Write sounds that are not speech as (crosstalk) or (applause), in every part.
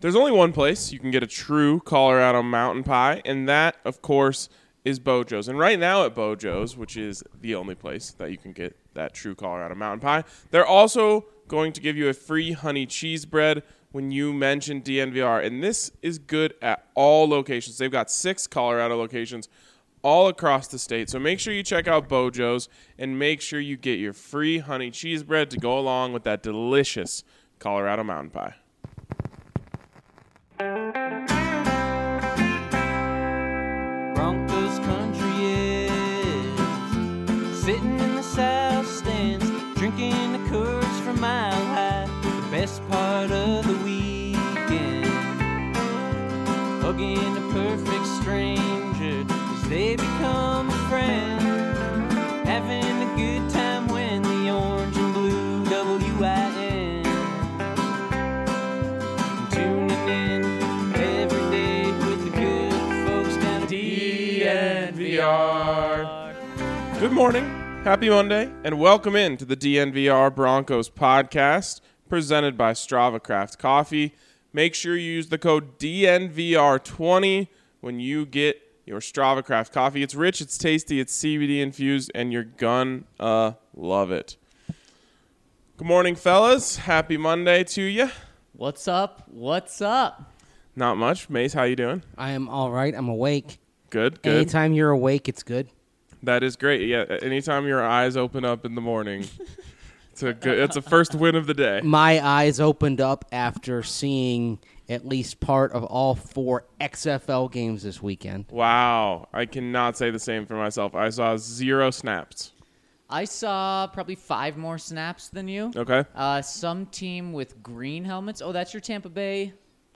There's only one place you can get a true Colorado mountain pie, and that, of course, is Beau Jo's. And right now at Beau Jo's, which is the only place that you can get that true Colorado mountain pie, they're also going to give you a free honey cheese bread when you mention DNVR. And this is good at all locations. They've got six Colorado locations all across the state. So make sure you check out Beau Jo's and make sure you get your free honey cheese bread to go along with that delicious Colorado mountain pie. Broncos Good morning, happy Monday, and welcome in to the DNVR Broncos podcast presented by Strava Craft Coffee. Make sure you use the code DNVR20 when you get your Strava Craft coffee. It's rich, it's tasty, it's CBD infused, and you're gonna uh, love it. Good morning, fellas. Happy Monday to you. What's up? What's up? Not much. Mace, how you doing? I am all right. I'm awake. Good, good. Anytime you're awake, it's good. That is great. Yeah, anytime your eyes open up in the morning, it's a good. It's a first win of the day. My eyes opened up after seeing at least part of all four XFL games this weekend. Wow, I cannot say the same for myself. I saw zero snaps. I saw probably five more snaps than you. Okay, Uh, some team with green helmets. Oh, that's your Tampa Bay.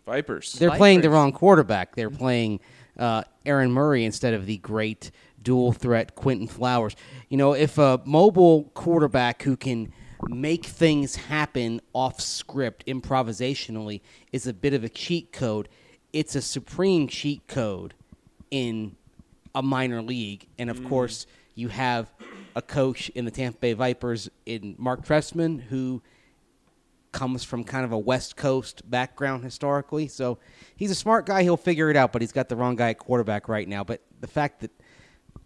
Vipers. They're playing the wrong quarterback. They're playing uh, Aaron Murray instead of the great dual threat Quentin Flowers. You know, if a mobile quarterback who can make things happen off script improvisationally is a bit of a cheat code, it's a supreme cheat code in a minor league. And of mm. course, you have a coach in the Tampa Bay Vipers in Marc Trestman who comes from kind of a West Coast background historically. So he's a smart guy. He'll figure it out, but he's got the wrong guy at quarterback right now. But the fact that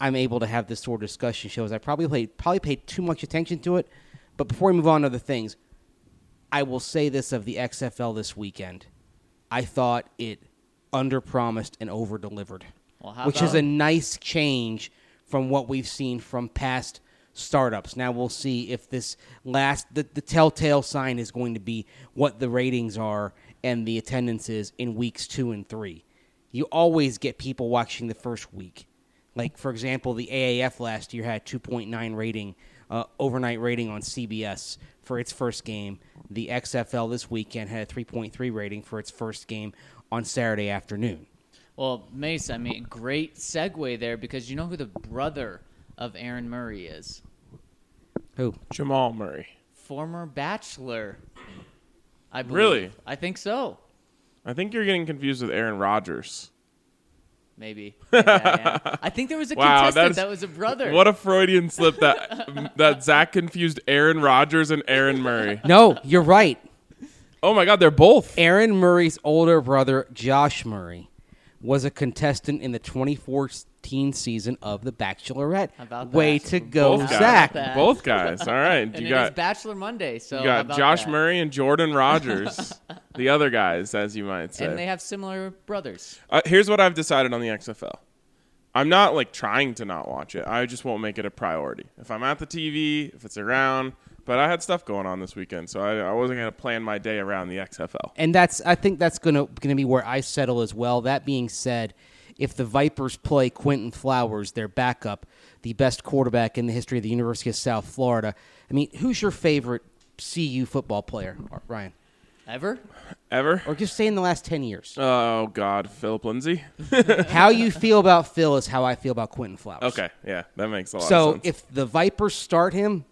I'm able to have this sort of discussion shows I probably paid, probably paid too much attention to it. But before we move on to other things, I will say this of the XFL this weekend. I thought it underpromised and overdelivered, Well, which is a nice change from what we've seen from past startups. Now we'll see if this last the, the telltale sign is going to be what the ratings are and the attendance is in weeks two and three. You always get people watching the first week. Like for example, the AAF last year had 2.9 rating, uh, overnight rating on CBS for its first game. The XFL this weekend had a 3.3 rating for its first game on Saturday afternoon. Well, Mace, I mean, great segue there because you know who the brother of Aaron Murray is? Who? Jamal Murray. Former Bachelor. I believe. Really? I think so. I think you're getting confused with Aaron Rodgers. Maybe. Maybe I, am. (laughs) I think there was a Wow, contestant that's- that was a brother. What a Freudian slip that that Zach confused Aaron Rodgers and Aaron Murray. No, you're right. Oh my God, they're both. Aaron Murray's older brother, Josh Murray, was a contestant in the 2014 season of The Bachelorette. How about Way to go, Both. Zach. that? Both guys. All right, (laughs) and you it got is Bachelor Monday, so you how got about Josh that? Murray and Jordan (laughs) Rodgers, the other guys, as you might say. And they have similar brothers. Uh, here's what I've decided on the XFL. I'm not like trying to not watch it. I just won't make it a priority. If I'm at the TV, if it's around, but I had stuff going on this weekend, so I, I wasn't going to plan my day around the XFL. And that's I think that's gonna gonna be where I settle as well. That being said, if the Vipers play Quentin Flowers, their backup, the best quarterback in the history of the University of South Florida, I mean, who's your favorite CU football player, Ryan? Ever? Ever? Or just say in the last ten years. Oh God, Phillip Lindsay. (laughs) how you feel about Phil is how I feel about Quentin Flowers. Okay, yeah, that makes a lot of sense. So if the Vipers start him,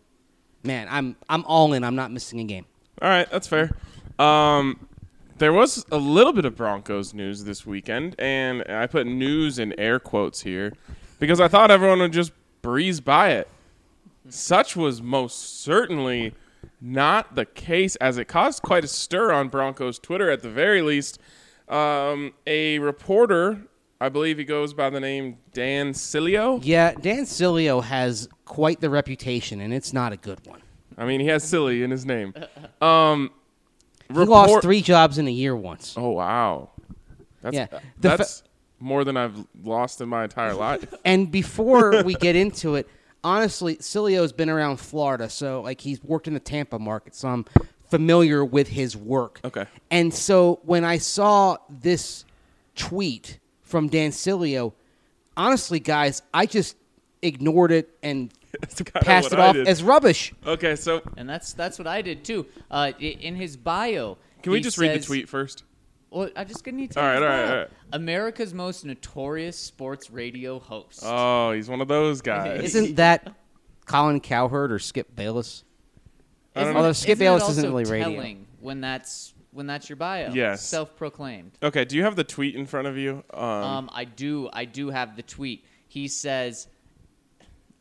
man, I'm I'm all in. I'm not missing a game. All right, that's fair. Um, there was a little bit of Broncos news this weekend, and I put news in air quotes here because I thought everyone would just breeze by it. Such was most certainly not the case, as it caused quite a stir on Broncos Twitter at the very least. Um, a reporter, I believe he goes by the name Dan Sileo. Yeah, Dan Sileo has quite the reputation, and it's not a good one. I mean, he has silly in his name. Um, He lost three jobs in a year once. Oh wow, that's Yeah, uh, fa- that's more than I've lost in my entire life. (laughs) And before we get into it, honestly, Sileo's been around Florida, so like he's worked in the Tampa market, so I'm familiar with his work. Okay. And so when I saw this tweet from Dan Sileo, honestly, guys, I just ignored it and (laughs) passed it I off did. as rubbish. Okay, so And that's that's what I did too. Uh, in his bio, can we he just read the tweet first? Well, I just gonna need to. All right, all right, all right. America's most notorious sports radio host. Oh, he's one of those (laughs) guys. Isn't that Colin Cowherd or Skip Bayless? Isn't. Although it- Skip isn't Bayless isn't really radio. telling when that's when that's your bio. Yes. self-proclaimed. Okay, do you have the tweet in front of you? Um, Um, I do. I do have the tweet. He says,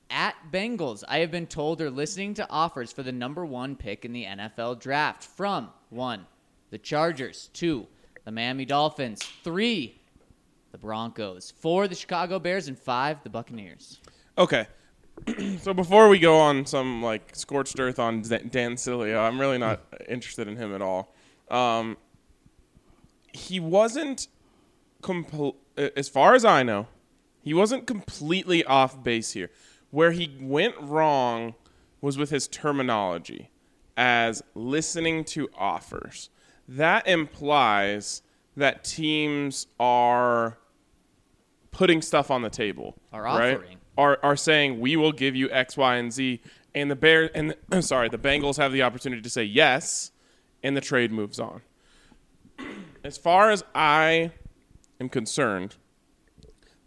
"At Bengals, I have been told they're listening to offers for the number one pick in the NFL draft from one, the Chargers, two, the Miami Dolphins, three, the Broncos, four, the Chicago Bears, and five, the Buccaneers." okay. (clears throat) so before we go on some like scorched earth on Dan Sileo, I'm really not interested in him at all. Um, he wasn't, as far as I know, he wasn't completely off base here. Where he went wrong was with his terminology as listening to offers. That implies that teams are putting stuff on the table. Are right? Are are saying we will give you X, Y, and Z, and the Bear and the, (clears throat) sorry, the Bengals have the opportunity to say yes, and the trade moves on. (clears throat) As far as I am concerned,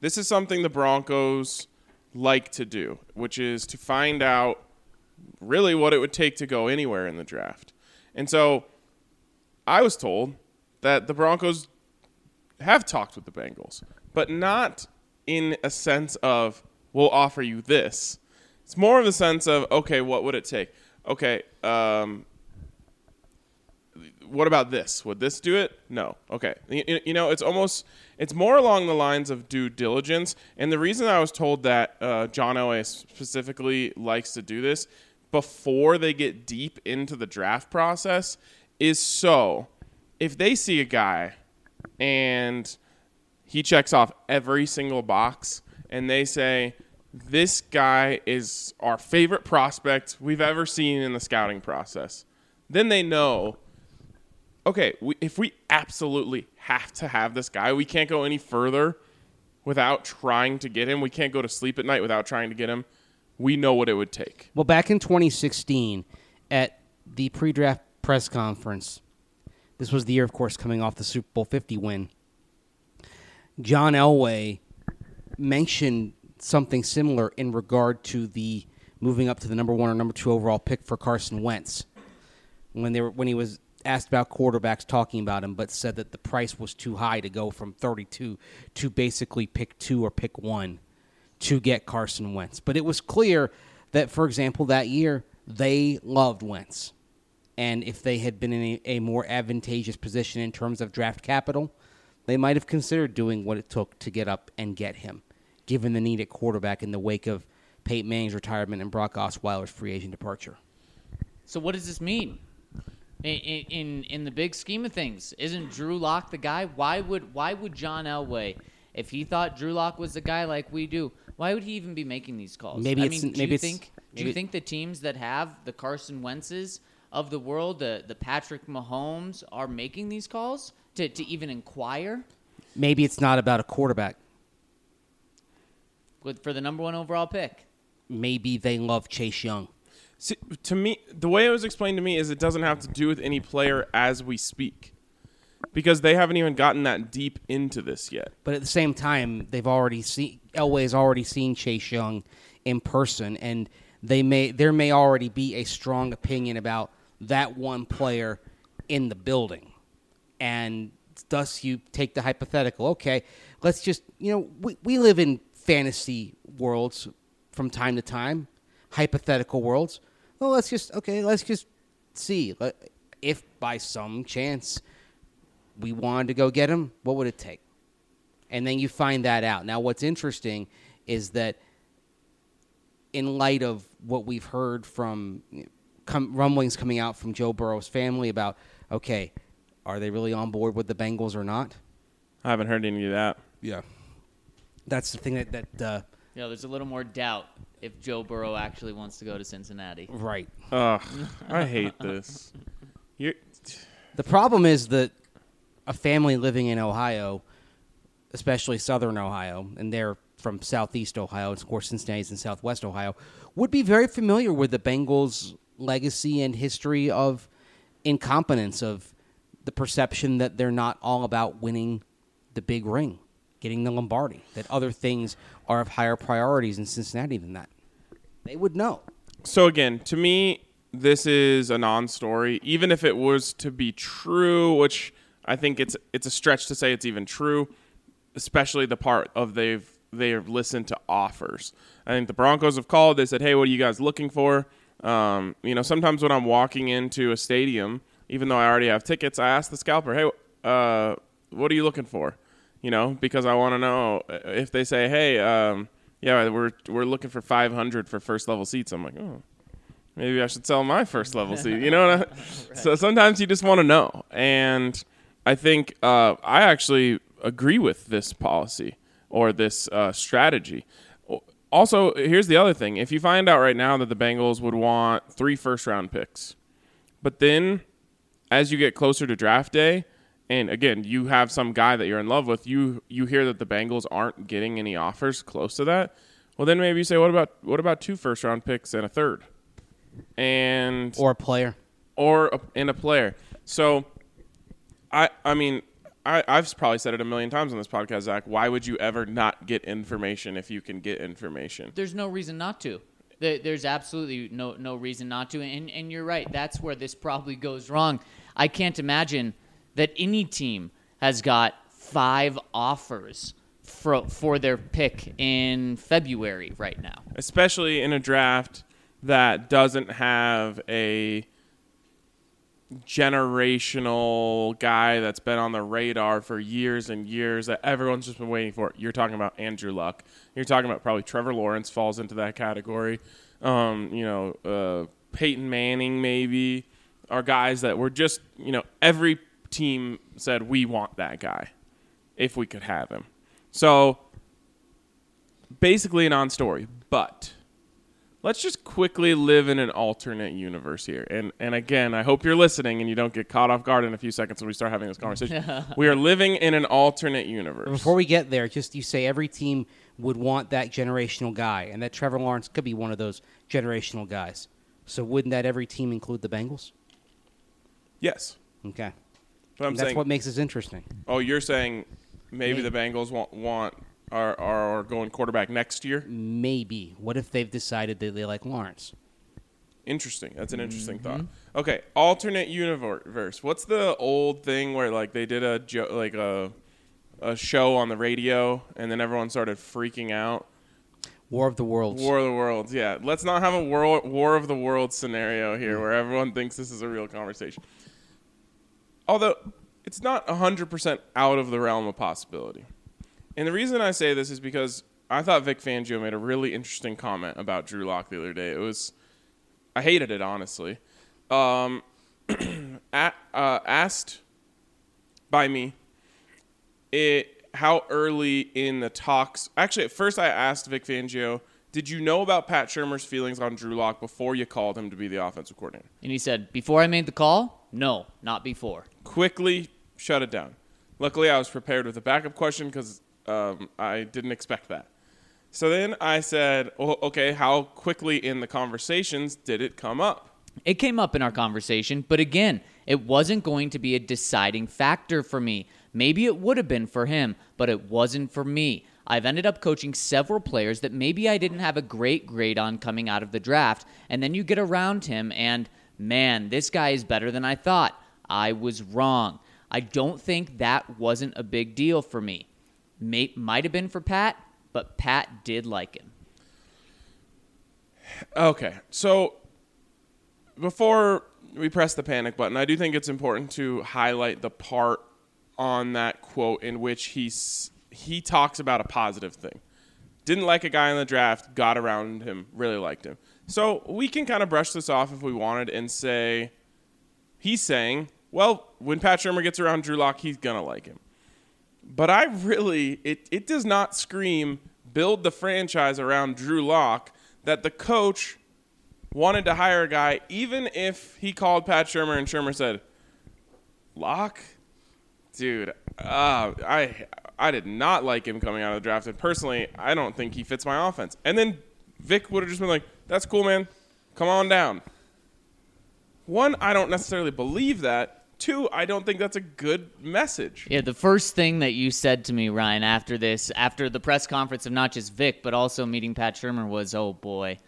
this is something the Broncos like to do, which is to find out really what it would take to go anywhere in the draft. And so I was told that the Broncos have talked with the Bengals, but not in a sense of we'll offer you this. It's more of a sense of okay, what would it take? Okay, um, what about this? Would this do it? No. Okay. You, you know, it's almost it's more along the lines of due diligence. And the reason I was told that uh, John Elway specifically likes to do this before they get deep into the draft process is so if they see a guy and he checks off every single box and they say this guy is our favorite prospect we've ever seen in the scouting process then they know okay we, if we absolutely have to have this guy we can't go any further without trying to get him. We can't go to sleep at night without trying to get him. We know what it would take. Well, back in 2016, at the pre-draft press conference, this was the year, of course, coming off the Super Bowl 50 win. John Elway mentioned something similar in regard to the moving up to the number one or number two overall pick for Carson Wentz. When they were when he was asked about quarterbacks talking about him, but said that the price was too high to go from 32 to basically pick two or pick one to get Carson Wentz. But it was clear that, for example, that year they loved Wentz. And if they had been in a, a more advantageous position in terms of draft capital, they might have considered doing what it took to get up and get him, given the need at quarterback in the wake of Peyton Manning's retirement and Brock Osweiler's free agent departure. So what does this mean? In, in in the big scheme of things, isn't Drew Lock the guy? Why would why would John Elway, if he thought Drew Lock was the guy like we do, why would he even be making these calls? Maybe I it's- mean, do maybe you think do you think the teams that have the Carson Wentzes of the world, the the Patrick Mahomes, are making these calls to to even inquire Maybe it's not about a quarterback. with for the number one overall pick? Maybe they love Chase Young. See, to me, the way it was explained to me is it doesn't have to do with any player as we speak, because they haven't even gotten that deep into this yet. But at the same time, they've already seen Elway's already seen Chase Young in person, and they may there may already be a strong opinion about that one player in the building, and thus you take the hypothetical. Okay, let's just you know we we live in fantasy worlds from time to time, hypothetical worlds. Well, let's just okay, let's just see if by some chance we wanted to go get him, what would it take? And then you find that out. Now, what's interesting is that in light of what we've heard from com- rumblings coming out from Joe Burrow's family about, okay, are they really on board with the Bengals or not? I haven't heard any of that. Yeah, that's the thing that that uh, You know, there's a little more doubt if Joe Burrow actually wants to go to Cincinnati. right. Ugh, I hate this. You're, The problem is that a family living in Ohio, especially southern Ohio, and they're from southeast Ohio, and of course Cincinnati's in southwest Ohio, would be very familiar with the Bengals' legacy and history of incompetence, of the perception that they're not all about winning the big ring, getting the Lombardi, that other things are of higher priorities in Cincinnati than that. They would know. so again, to me, this is a non-story. Even if it was to be true, which I think it's it's a stretch to say it's even true, especially the part of they've they've listened to offers. I think the Broncos have called. They said, "Hey, what are you guys looking for?" Um, you know, sometimes when I'm walking into a stadium, even though I already have tickets, I ask the scalper, "Hey, uh, what are you looking for?" You know, because I want to know if they say, "Hey, um, yeah, we're we're looking for 500 for first level seats." I'm like, "Oh, maybe I should sell my first level seat. You know what I, (laughs) (laughs) So sometimes you just want to know. And I think uh, I actually agree with this policy or this uh, strategy. Also, here's the other thing. If you find out right now that the Bengals would want three first round picks, but then as you get closer to draft day, and again, you have some guy that you're in love with, you you hear that the Bengals aren't getting any offers close to that. Well, then maybe you say, what about what about two first round picks and a third? and Or a player. or a, in a player. So, I I mean, I, I've probably said it a million times on this podcast, Zach. Why would you ever not get information if you can get information? There's no reason not to. There's absolutely no no reason not to. And and you're right. That's where this probably goes wrong. I can't imagine that any team has got five offers for for their pick in February right now. especially in a draft that doesn't have a generational guy that's been on the radar for years and years that everyone's just been waiting for. You're talking about Andrew Luck. You're talking about probably Trevor Lawrence falls into that category. Um, you know, uh, Peyton Manning maybe are guys that were just you know every team said we want that guy if we could have him. So basically a non-story, but let's just quickly live in an alternate universe here. And and again, I hope you're listening and you don't get caught off guard in a few seconds when we start having this conversation. (laughs) we are living in an alternate universe. Before we get there, just you say every team would want that generational guy, and that Trevor Lawrence could be one of those generational guys. So wouldn't that every team include the Bengals? yes. Okay, But I'm that's saying what makes this interesting. Oh, you're saying maybe Maybe. the Bengals want want are are going quarterback next year? Maybe. What if they've decided that they like Lawrence? Interesting. That's an interesting Mm-hmm. thought. Okay, alternate universe. What's the old thing where like they did a jo- like a a show on the radio and then everyone started freaking out? War of the Worlds. War of the Worlds. Yeah, let's not have a war War of the Worlds scenario here where everyone thinks this is a real conversation. Although it's not 100% out of the realm of possibility. And the reason I say this is because I thought Vic Fangio made a really interesting comment about Drew Lock the other day. It was I hated it honestly. Um, (clears throat) at, uh, asked by me it how early in the talks actually at first i asked vic fangio did you know about pat shurmur's feelings on drew Lock before you called him to be the offensive coordinator And he said, "Before I made the call, no, not before." quickly shut it down luckily i was prepared with a backup question because um, i didn't expect that so then i said well, okay how quickly in the conversations did it come up It came up in our conversation, but again, it wasn't going to be a deciding factor for me. Maybe it would have been for him, but it wasn't for me. I've ended up coaching several players that maybe I didn't have a great grade on coming out of the draft, and then you get around him and man, this guy is better than I thought. I was wrong. I don't think that wasn't a big deal for me. May, might have been for Pat, but Pat did like him. Okay, so before we press the panic button, I do think it's important to highlight the part on that quote in which he's he talks about a positive thing. Didn't like a guy in the draft, got around him, really liked him. So we can kind of brush this off if we wanted and say he's saying, well, when Pat Shurmur gets around Drew Lock, he's gonna like him. But I really it it does not scream build the franchise around Drew Lock that the coach wanted to hire a guy even if he called Pat Shurmur and Shurmur said, Lock? Dude, uh, I I did not like him coming out of the draft, and personally, I don't think he fits my offense. And then Vic would have just been like, "That's cool, man. Come on down." One, I don't necessarily believe that. Two, I don't think that's a good message. Yeah, the first thing that you said to me, Ryan, after this, after the press conference of not just Vic, but also meeting Pat Shurmur was, oh boy,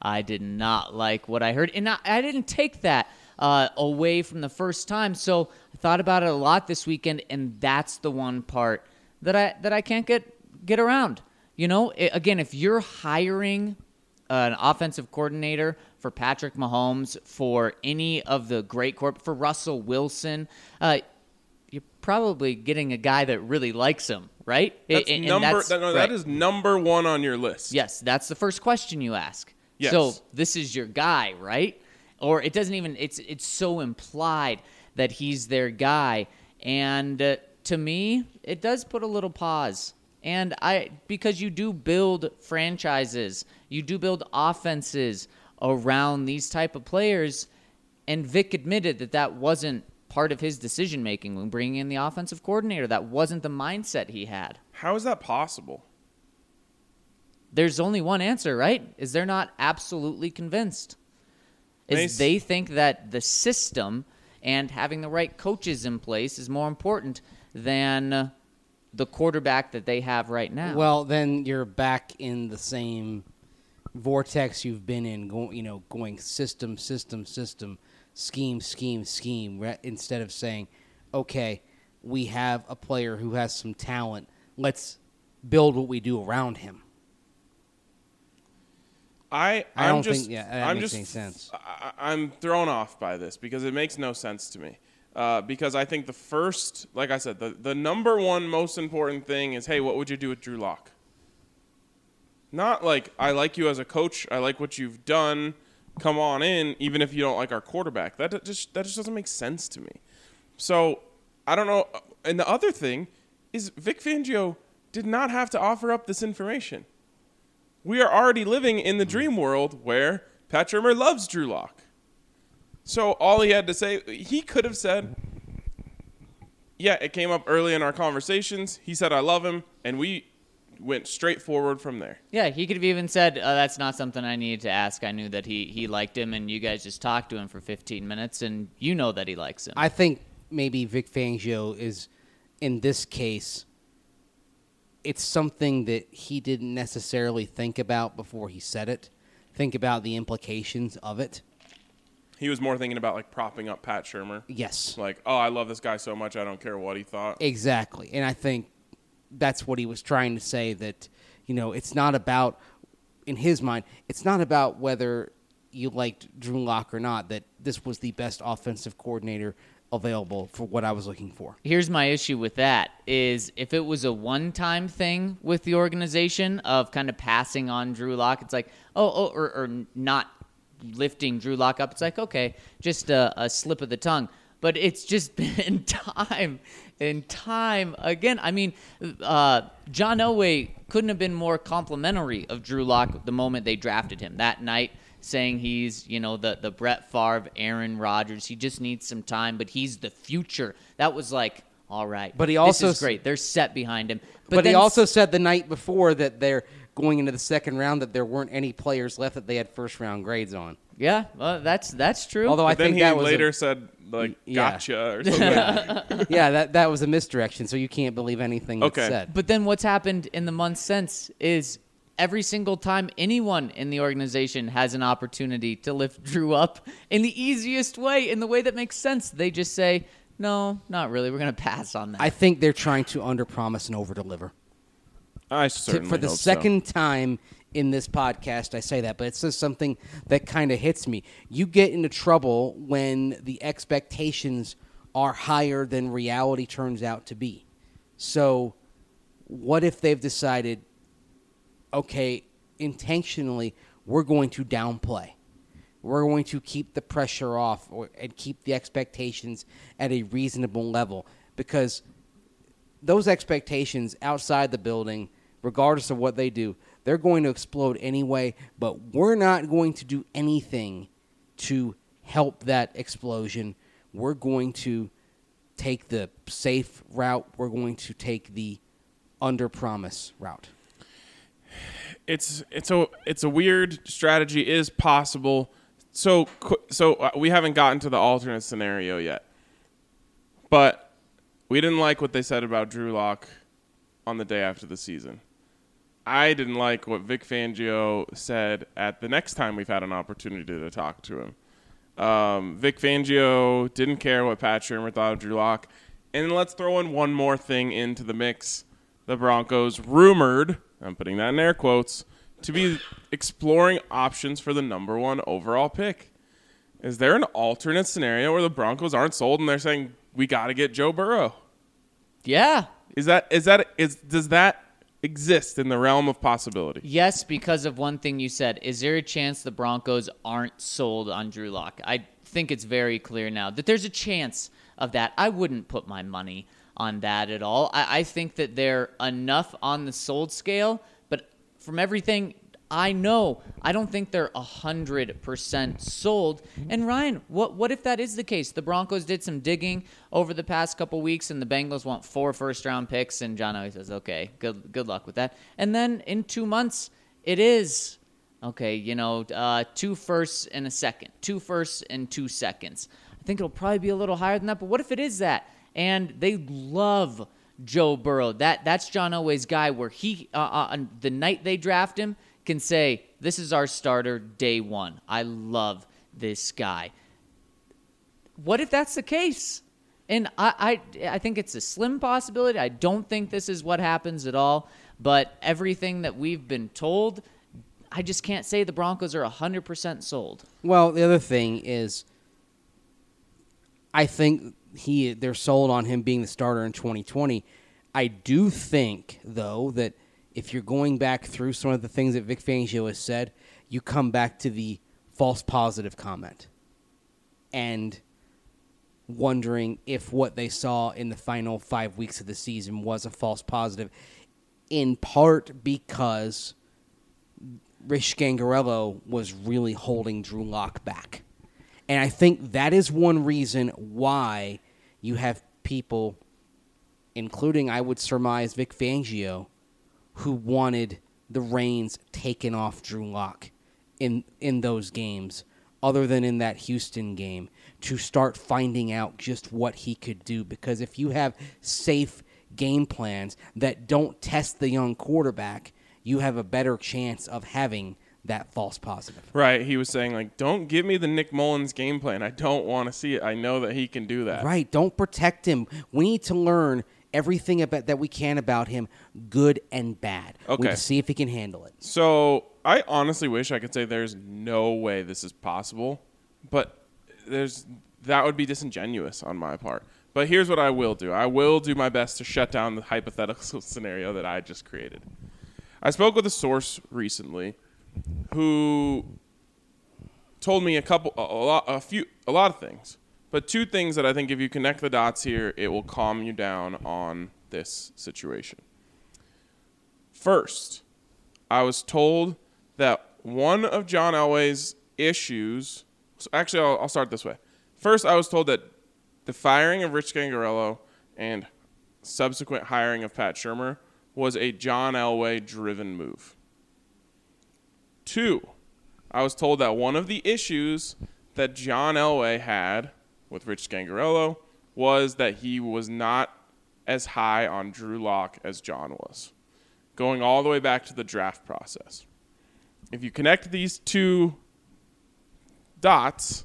I did not like what I heard. And I, I didn't take that uh, away from the first time. So I thought about it a lot this weekend, and that's the one part that I that I can't get get around. You know, I again, if you're hiring an offensive coordinator for Patrick Mahomes, for any of the great corp, for Russell Wilson, uh, you're probably getting a guy that really likes him, right? That's And- and number. that's- that- no, right. That is number one on your list. Yes, that's the first question you ask. Yes. So this is your guy, right? Or it doesn't even it's it's so implied that he's their guy and uh, to me it does put a little pause. And I because you do build franchises, you do build offenses around these type of players and Vic admitted that that wasn't part of his decision making when bringing in the offensive coordinator. That wasn't the mindset he had. How is that possible? there's only one answer, right? Is they're not absolutely convinced. Is Mace- they think that the system and having the right coaches in place is more important than the quarterback that they have right now. Well, then you're back in the same vortex you've been in, going, you know, going system, system, system, scheme, scheme, scheme, ra- instead of saying, okay, we have a player who has some talent. Let's build what we do around him. I I I'm don't just, think- yeah, that I'm makes just any sense. I, I'm thrown off by this because it makes no sense to me. Uh, because I think the first, like I said, the, the number one most important thing is, hey, what would you do with Drew Lock? Not like I like you as a coach. I like what you've done. Come on in, even if you don't like our quarterback. That just that just doesn't make sense to me. So I don't know. Uh, and the other thing is, Vic Fangio did not have to offer up this information we are already living in the dream world where Pat Shurmur loves Drew Lock. So all he had to say, he could have said, "Yeah, it came up early in our conversations. He said I love him, and we went straight forward from there." yeah, he could have even said, uh, "That's not something I needed to ask. I knew that he he liked him, and you guys just talked to him for 15 minutes, and you know that he likes him." I think maybe Vic Fangio is, in this case, it's something that he didn't necessarily think about before he said it. Think about the implications of it. He was more thinking about like propping up Pat Shurmur, Yes. like, "Oh, I love this guy so much, I don't care what he thought." Exactly. And I think that's what he was trying to say that, you know, it's not about, in his mind, it's not about whether you liked Drew Lock or not, that this was the best offensive coordinator available for what I was looking for. here's my issue with that is if it was a one-time thing with the organization of kind of passing on Drew Lock, it's like oh, oh or, or not lifting Drew Lock up. It's like okay, just a, a slip of the tongue. But it's just (laughs) been time and time again. I mean, uh, John Elway couldn't have been more complimentary of Drew Lock the moment they drafted him that night saying he's you know the the Brett Favre, Aaron Rodgers. He just needs some time, but he's the future. That was like all right. But he also this is great. They're set behind him. But, he then also said the night before that they're going into the second round that there weren't any players left that they had first round grades on. Yeah, well, that's that's true. Although I But then think he that was a- later said like, Yeah. "Gotcha" or (laughs) something. yeah, that that was a misdirection. So you can't believe anything that's Okay. said. But then what's happened in the months since is every single time anyone in the organization has an opportunity to lift Drew up in the easiest way, in the way that makes sense, they just say, "No, not really. We're going to pass on that." I think they're trying to underpromise and overdeliver. I certainly to- certainly for the hope so. second time in this podcast, I say that, but it's just something that kind of hits me. You get into trouble when the expectations are higher than reality turns out to be. So, what if they've decided, okay, intentionally, we're going to downplay? We're going to keep the pressure off or, and keep the expectations at a reasonable level because those expectations outside the building, regardless of what they do, they're going to explode anyway. But we're not going to do anything to help that explosion. We're going to take the safe route. We're going to take the under promise route. it's it's a it's a weird strategy is possible. So so uh, we haven't gotten to the alternate scenario yet, but we didn't like what they said about Drew Lock on the day after the season. I didn't like what Vic Fangio said at the next time we've had an opportunity to talk to him. Um, Vic Fangio didn't care what Pat Shurmur thought of Drew Lock. And let's throw in one more thing into the mix. The Broncos rumored, I'm putting that in air quotes, to be exploring options for the number one overall pick. Is there an alternate scenario where the Broncos aren't sold and they're saying we got to get Joe Burrow? Yeah. Is that is that is does that exist in the realm of possibility? Yes, because of one thing you said. Is there a chance the Broncos aren't sold on Drew Lock? I think it's very clear now that there's a chance of that. I wouldn't put my money on that at all. I, I think that they're enough on the sold scale, but from everything I know, I don't think they're hundred percent sold. And Ryan, what what if that is the case? The Broncos did some digging over the past couple weeks, and the Bengals want four first round picks, and John Elway says, "Okay, good good luck with that." And then in two months, it is okay. You know, uh, two firsts and a second, two firsts and two seconds. I think it'll probably be a little higher than that. But what if it is that? And they love Joe Burrow. That that's John Elway's guy. Where he uh, uh, on the night they draft him can say, "This is our starter day one." I love this guy. What if that's the case? And I, I, I think it's a slim possibility. I don't think this is what happens at all. But everything that we've been told, I just can't say the Broncos are 100% sold. Well, the other thing is, I think he they're sold on him being the starter in 2020. I do think though that if you're going back through some of the things that Vic Fangio has said, you come back to the false positive comment and wondering if what they saw in the final five weeks of the season was a false positive, in part because Rich Scangarello was really holding Drew Lock back. And I think that is one reason why you have people, including, I would surmise, Vic Fangio, who wanted the reins taken off Drew Lock in, in those games, other than in that Houston game, to start finding out just what he could do. Because if you have safe game plans that don't test the young quarterback, you have a better chance of having that false positive. Right. He was saying like, don't give me the Nick Mullens game plan. I don't want to see it. I know that he can do that. Right. Don't protect him. We need to learn everything about that we can about him, good and bad. We Okay. need to see if he can handle it. So I honestly wish I could say there's no way this is possible, but there's that would be disingenuous on my part. But here's what I will do. I will do my best to shut down the hypothetical (laughs) scenario that I just created. I spoke with a source recently who told me a couple a, lot a few a lot of things. But two things that I think if you connect the dots here, it will calm you down on this situation. First, I was told that one of John Elway's issues. So actually, I'll, I'll start this way. First, I was told that the firing of Rich Scangarello and subsequent hiring of Pat Shurmur was a John Elway driven move. Two, I was told that one of the issues that John Elway had with Rich Scangarello was that he was not as high on Drew Lock as John was going all the way back to the draft process. If you connect these two dots,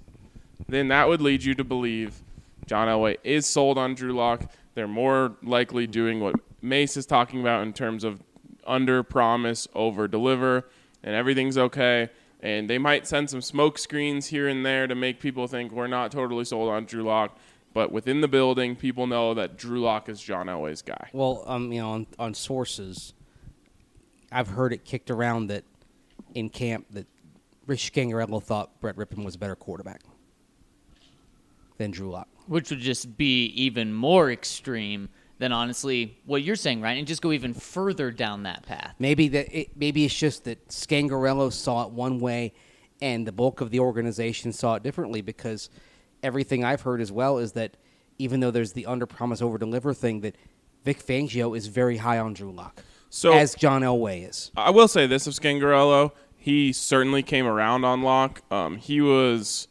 then that would lead you to believe John Elway is sold on Drew Lock. They're more likely doing what Mace is talking about in terms of under promise, over deliver, and everything's okay. And they might send some smoke screens here and there to make people think we're not totally sold on Drew Lock. But within the building, people know that Drew Lock is John Elway's guy. Well, um, you know, on, on sources, I've heard it kicked around that in camp that Rich Scangarello thought Brett Rypien was a better quarterback than Drew Lock. Which would just be even more extreme than honestly what you're saying, right? And just go even further down that path. Maybe that it, maybe it's just that Scangarello saw it one way, and the bulk of the organization saw it differently. Because everything I've heard as well is that even though there's the under promise over deliver thing, that Vic Fangio is very high on Drew Lock, So as John Elway is. I will say this of Scangarello, he certainly came around on Lock. Um, he was,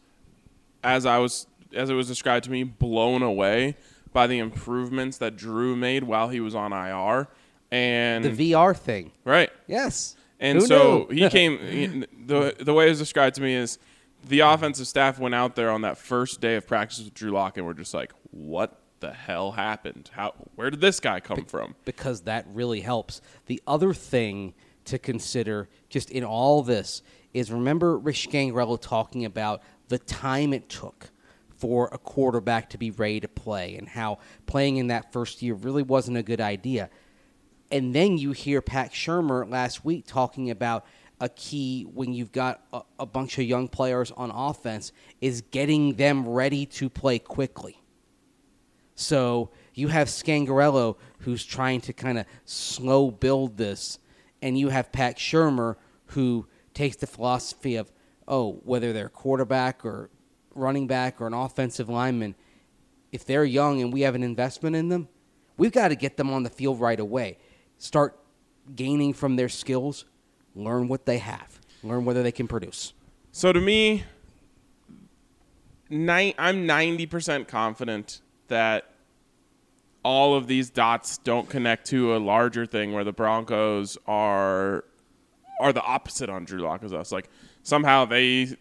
as I was, as it was described to me, blown away by the improvements that Drew made while he was on IR. And The VR thing, right, yes. and Who so knew? he came. he- the the way it was described to me is the offensive staff went out there on that first day of practice with Drew Lock and were just like, "What the hell happened? How? Where did this guy come from?" because that really helps. The other thing to consider, just in all this, is remember Rich Scangarello talking about the time it took for a quarterback to be ready to play and how playing in that first year really wasn't a good idea. And then you hear Pat Shurmur last week talking about a key when you've got a, a bunch of young players on offense is getting them ready to play quickly. So you have Scangarello who's trying to kind of slow build this, and you have Pat Shurmur who takes the philosophy of, oh, whether they're quarterback or running back or an offensive lineman, if they're young and we have an investment in them, we've got to get them on the field right away. Start gaining from their skills, learn what they have, learn whether they can produce. So to me, ni- I'm 90% confident that all of these dots don't connect to a larger thing where the Broncos are are the opposite on Drew Lock as us. Like somehow they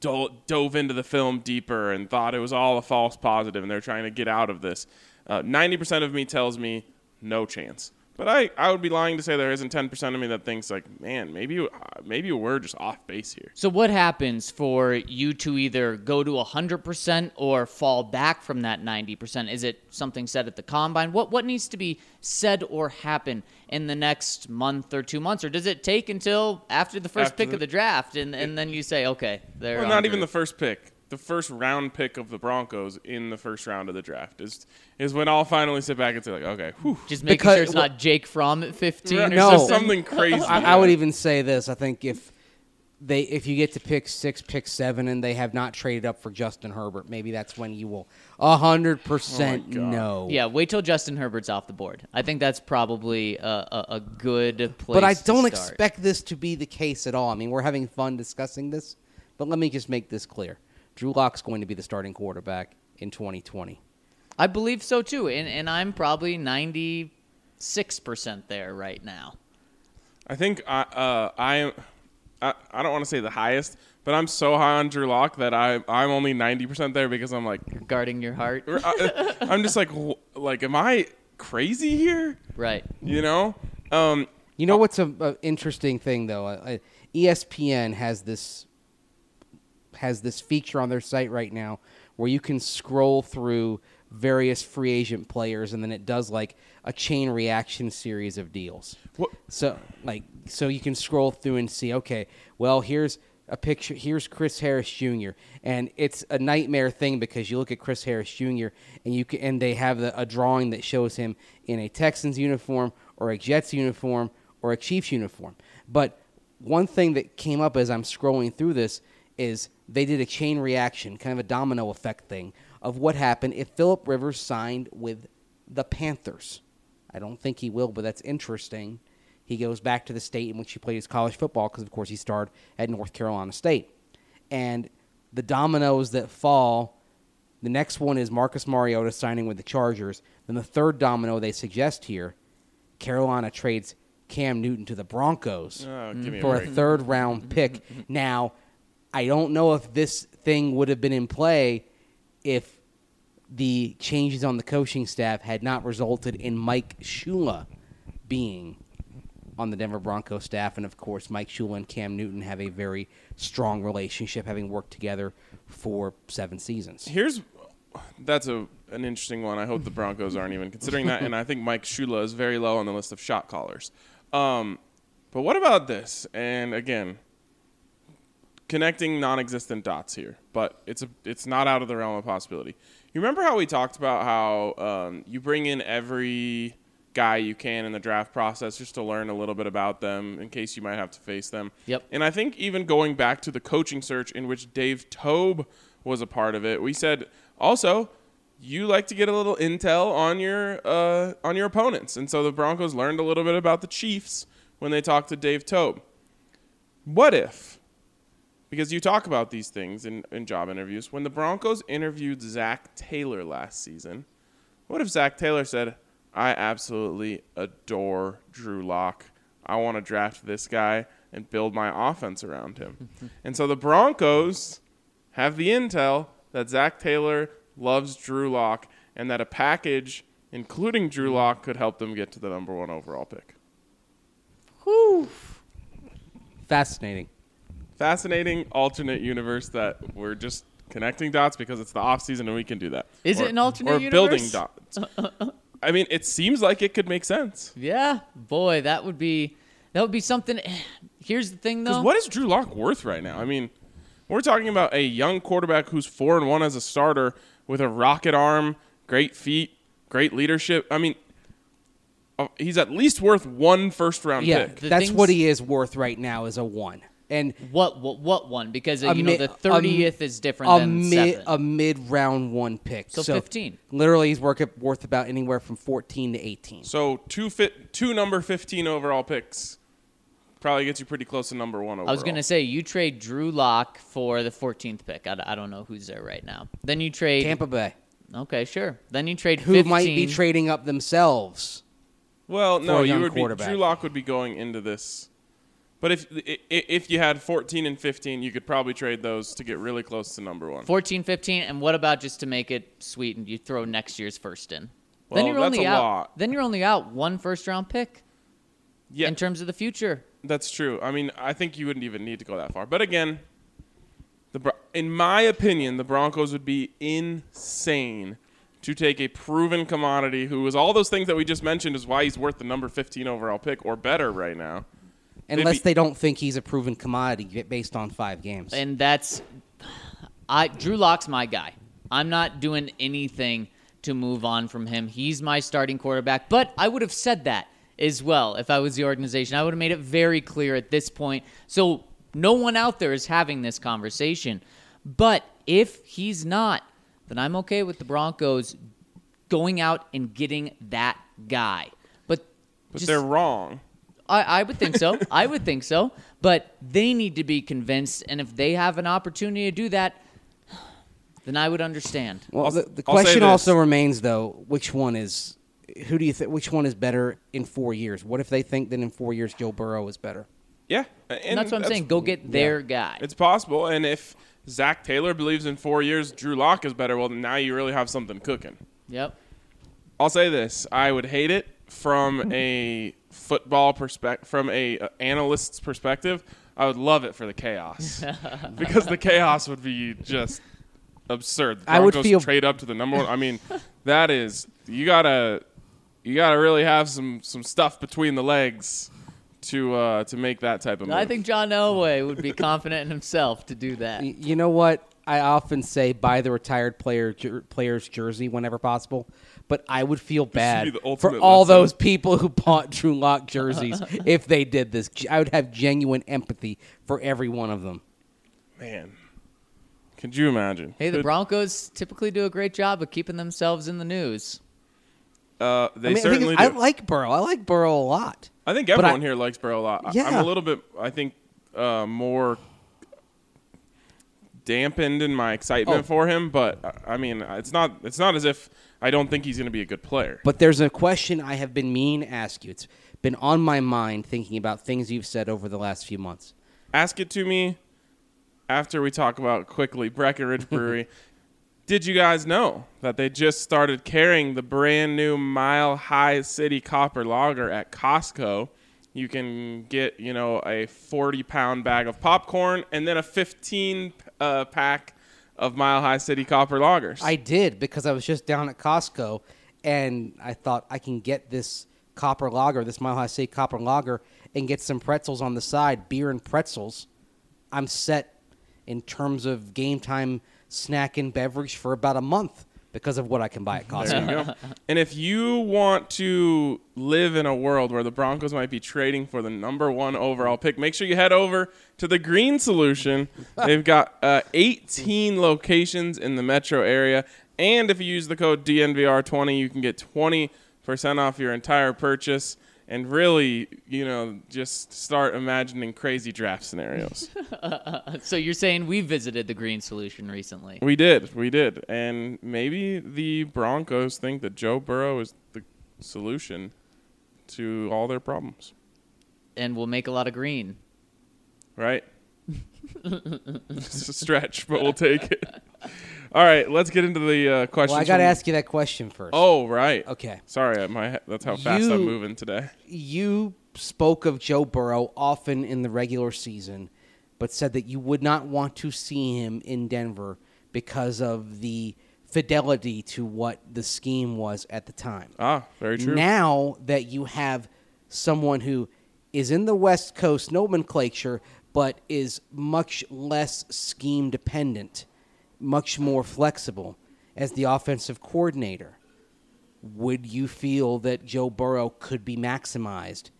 do- dove into the film deeper and thought it was all a false positive and they're trying to get out of this. Uh, 90% of me tells me no chance. But I, I would be lying to say there isn't 10% of me that thinks like, man, maybe uh, maybe we're just off base here. So what happens for you to either go to 100% or fall back from that 90%? Is it something said at the combine? What what needs to be said or happen in the next month or 2 months or does it take until after the first After pick the- of the draft and and then you say, "Okay, they're Well, not under even the first pick. The first round pick of the Broncos in the first round of the draft is is when I'll finally sit back and say like, okay, whew. just making Because- sure it's not Jake Fromm at 15 or No. Something. something crazy. I, I would even say this. I think if they if you get to pick six, pick seven, and they have not traded up for Justin Herbert, maybe that's when you will a hundred percent Oh God. know. Yeah, wait till Justin Herbert's off the board. I think that's probably a, a, a good place. but I to don't start. expect this to be the case at all. I mean, we're having fun discussing this, but let me just make this clear: Drew Lock's going to be the starting quarterback in 2020. I believe so too, and and I'm probably ninety six percent there right now. I think I uh, I am. I, I don't want to say the highest, but I'm so high on Drew Lock that I I'm only ninety percent there because I'm like Guarding your heart, I, (laughs) I'm just like wh- like am I crazy here? right? You know? Um, You know what's a, a interesting thing though? Uh, ESPN has this has this feature on their site right now where you can scroll through various free agent players and then it does like a chain reaction series of deals. What- So like so you can scroll through and see okay, well here's a picture here's Chris Harris Jr. and it's a nightmare thing because you look at Chris Harris Jr. and you can, and they have the, a drawing that shows him in a Texans uniform or a Jets uniform or a Chiefs uniform. But one thing that came up as I'm scrolling through this is they did a chain reaction, kind of a domino effect thing of what happened if Philip Rivers signed with the Panthers. I don't think he will, but that's interesting. He goes back to the state in which he played his college football because, of course, he starred at North Carolina State. And the dominoes that fall, the next one is Marcus Mariota signing with the Chargers. Then the third domino they suggest here, Carolina trades Cam Newton to the Broncos oh, me a for a third round pick. (laughs) Now, I don't know if this thing would have been in play if the changes on the coaching staff had not resulted in Mike Shula being on the Denver Broncos staff, and of course, Mike Shula and Cam Newton have a very strong relationship, having worked together for seven seasons. Here's that's a an interesting one. I hope the Broncos aren't even considering that, and I think Mike Shula is very low on the list of shot callers. Um, but what about this? And again, connecting non-existent dots here, but it's a it's not out of the realm of possibility. You remember how we talked about how um, you bring in every guy you can in the draft process just to learn a little bit about them in case you might have to face them. Yep. And I think even going back to the coaching search in which Dave Toub was a part of it, we said also you like to get a little intel on your uh, on your opponents, and so the Broncos learned a little bit about the Chiefs when they talked to Dave Toub. What if? Because you talk about these things in, in job interviews. When the Broncos interviewed Zac Taylor last season, what if Zac Taylor said, I absolutely adore Drew Lock. I want to draft this guy and build my offense around him. (laughs) and so the Broncos have the intel that Zac Taylor loves Drew Lock and that a package, including Drew mm-hmm. Lock, could help them get to the number one overall pick. Whew. Fascinating. Fascinating alternate universe that we're just connecting dots because it's the off season and we can do that. Is it an alternate or building dots? (laughs) I mean, it seems like it could make sense. Yeah, boy, that would be that would be something. (sighs) Here's the thing, though. Because what is Drew Lock worth right now? I mean, we're talking about a young quarterback who's four and one as a starter with a rocket arm, great feet, great leadership. I mean, uh, he's at least worth one first round Yeah, pick. The that's things- what he is worth right now is a one. And What what what one? Because uh, A you know the thirtieth is different a than mid seven. a mid round one pick. So 15. Literally, he's worth worth about anywhere from fourteen to eighteen. so two fit, two number fifteen overall picks probably gets you pretty close to number one overall. I was gonna say you trade Drew Lock for the 14th pick. I, I don't know who's there right now. Then you trade. Tampa Bay, Okay, sure. Then you trade who 15. might be trading up themselves. Well, no, you would be quarterback. Drew Lock would be going into this. But if if you had 14 and 15, you could probably trade those to get really close to number one. 14, 15, and what about just to make it sweet and you throw next year's first in? Well, then you're that's only a out. lot. Then you're only out one first round pick Yeah, in terms of the future. That's true. I mean, I think you wouldn't even need to go that far. But again, the in my opinion, the Broncos would be insane to take a proven commodity who is all those things that we just mentioned is why he's worth the number 15 overall pick or better right now. Unless be- they don't think he's a proven commodity based on five games. and that's I Drew Lock's my guy. I'm not doing anything to move on from him. He's my starting quarterback, but I would have said that as well if I was the organization. I would have made it very clear at this point. So no one out there is having this conversation. But if he's not, then I'm okay with the Broncos going out and getting that guy. But But just- they're wrong. I, I would think so. I would think so. But they need to be convinced, and if they have an opportunity to do that, then I would understand. well, I'll- the, the I'll question also remains though: which one is? Who do you think? Which one is better in four years? What if they think that in four years Joe Burrow is better? Yeah. And that's what I'm saying. Go get their guy. It's possible. And if Zac Taylor believes in four years Drew Lock is better, well, now you really have something cooking. Yep. I'll say this: I would hate it from (laughs) a football perspective, from a uh, analyst's perspective. I would love it for the chaos (laughs) because the chaos would be just absurd. The I would feel- trade up to the number one. I mean, that is you gotta you gotta really have some some stuff between the legs to uh, to make that type of move. I think John Elway would be confident in himself to do that. Y- You know what? I often say buy the retired player jer- player's jersey whenever possible, but I would feel bad for all lesson. those people who bought Drew Lock jerseys (laughs) if they did this. I would have genuine empathy for every one of them. man. Could you imagine? Hey, the Broncos typically do a great job of keeping themselves in the news. Uh, they I mean, certainly is, do. I like Burrow. I like Burrow a lot. I think everyone I- here likes Burrow a lot. I- I'm a little bit, I think, uh, more dampened in my excitement Oh. for him. But uh, I mean, it's not it's not as if I don't think he's going to be a good player. But there's a question I have been meaning to ask you. It's been on my mind thinking about things you've said over the last few months. Ask it to me after we talk about quickly Breckenridge (laughs) Brewery. Did you guys know that they just started carrying the brand new Mile High City Copper Lager at Costco You can get you know a 40 pound bag of popcorn and then a 15 uh, pack of Mile High City Copper Lagers. I did because I was just down at Costco and I thought I can get this copper lager, this Mile High City copper lager, and get some pretzels on the side, beer and pretzels. I'm set in terms of game time snack and beverage for about a month because of what I can buy at Costco. There you go. (laughs) and if you want to live in a world where the Broncos might be trading for the number one overall pick, make sure you head over to the Green Solution. (laughs) They've got uh, 18 locations in the metro area. And if you use the code DNVR20, you can get 20% off your entire purchase. And really, you know, just start imagining crazy draft scenarios. (laughs) So you're saying we visited the Green Solution recently? we did, we did, and maybe the Broncos think that Joe Burrow is the solution to all their problems. and we'll make a lot of green. right? (laughs) (laughs) it's a stretch, but we'll take it. All right, let's get into the uh, questions. Well, I got to from- ask you that question first. Oh, right. Okay. Sorry, my that's how fast You- I'm moving today. You spoke of Joe Burrow often in the regular season, but said that you would not want to see him in Denver because of the fidelity to what the scheme was at the time. Ah, very true. Now that you have someone who is in the West Coast nomenclature, but is much less scheme dependent, much more flexible as the offensive coordinator, would you feel that Joe Burrow could be maximized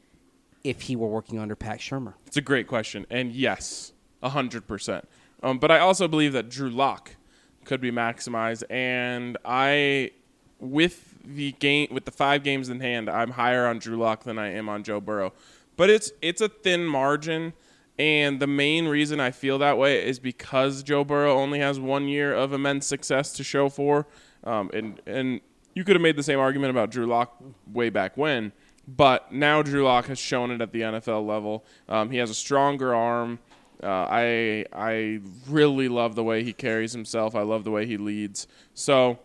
if he were working under Pat Shurmur? It's a great question, and yes, hundred percent. Um, but I also believe that Drew Lock could be maximized, and I, with the game, with the five games in hand, I'm higher on Drew Lock than I am on Joe Burrow. But it's it's a thin margin, and the main reason I feel that way is because Joe Burrow only has one year of immense success to show for, um, and and you could have made the same argument about Drew Lock way back when. But now Drew Lock has shown it at the NFL level. Um, he has a stronger arm. Uh, I I really love the way he carries himself. I love the way he leads. So,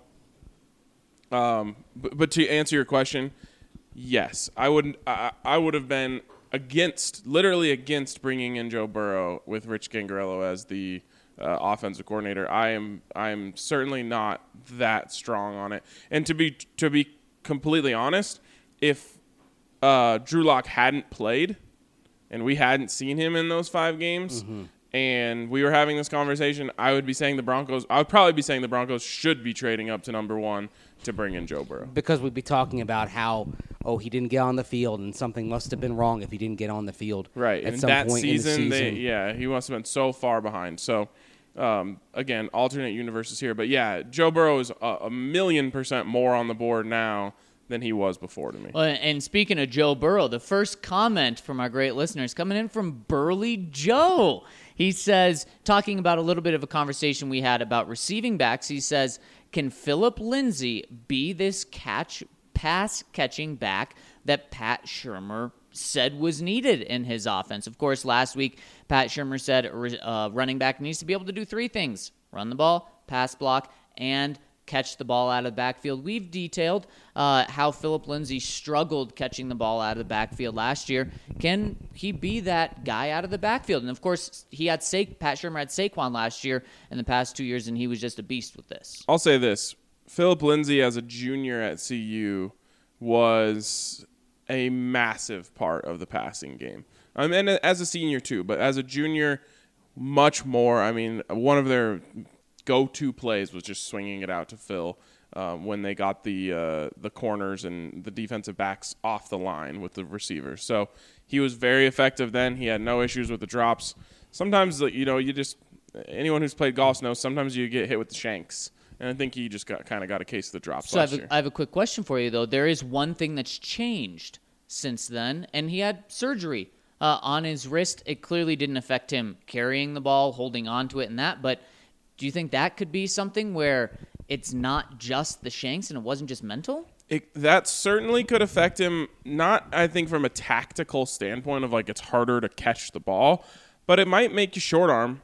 um, but, but to answer your question, yes, I would I, I would have been against, literally against bringing in Joe Burrow with Rich Scangarello as the uh, offensive coordinator. I am I am certainly not that strong on it. And to be to be completely honest, if uh, Drew Lock hadn't played and we hadn't seen him in those five games, and we were having this conversation, I would be saying the Broncos. I would probably be saying the Broncos should be trading up to number one to bring in Joe Burrow. Because we'd be talking about how, oh, he didn't get on the field and something must have been wrong if he didn't get on the field Right. at and some that point season, in the they season. yeah, he must have been so far behind. So, um, again, alternate universes here, but yeah, Joe Burrow is a, a million percent more on the board now than he was before to me. Well, and speaking of Joe Burrow, the first comment from our great listeners coming in from Burley Joe. He says, talking about a little bit of a conversation we had about receiving backs, he says, Can Phillip Lindsay be this catch pass catching back that Pat Shurmur said was needed in his offense? Of course, last week, Pat Shurmur said uh, running back needs to be able to do three things run the ball, pass block, and catch the ball out of the backfield. We've detailed uh, how Phillip Lindsay struggled catching the ball out of the backfield last year. Can he be that guy out of the backfield? And of course, he had Sa- Pat Shurmur had Saquon last year in the past two years, and he was just a beast with this. I'll say this: Phillip Lindsay, as a junior at CU, was a massive part of the passing game. I mean, as a senior too, but as a junior, much more. I mean, one of their go-to plays was just swinging it out to Phil um, when they got the uh, the corners and the defensive backs off the line with the receivers. So he was very effective then. He had no issues with the drops. Sometimes you know you just anyone who's played golf knows sometimes you get hit with the shanks. And I think he just got kind of got a case of the drops So I have, year. a, I have a quick question for you, though. There is one thing that's changed since then, and he had surgery uh, on his wrist. It clearly didn't affect him carrying the ball, holding on to it, and that. But do you think that could be something where it's not just the shanks and it wasn't just mental? it, that certainly could affect him. Not, I think, from a tactical standpoint of like it's harder to catch the ball, but it might make you short arm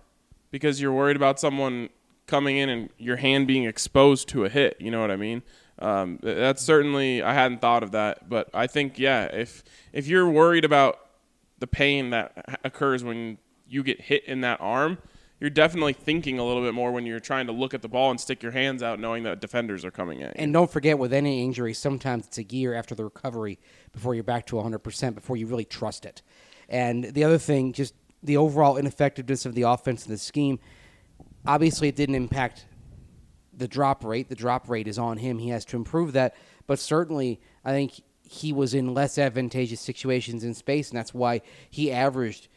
because you're worried about someone coming in and your hand being exposed to a hit. You know what I mean? Um, that's certainly I hadn't thought of that, but I think yeah, if if you're worried about the pain that occurs when you get hit in that arm, you're definitely thinking a little bit more when you're trying to look at the ball and stick your hands out, knowing that defenders are coming at you. And don't forget, with any injury, sometimes it's a year after the recovery before you're back to 100%, before you really trust it. And the other thing, just the overall ineffectiveness of the offense and the scheme, obviously it didn't impact the drop rate. The drop rate is on him. He has to improve that. But certainly, I think he was in less advantageous situations in space, and that's why he averaged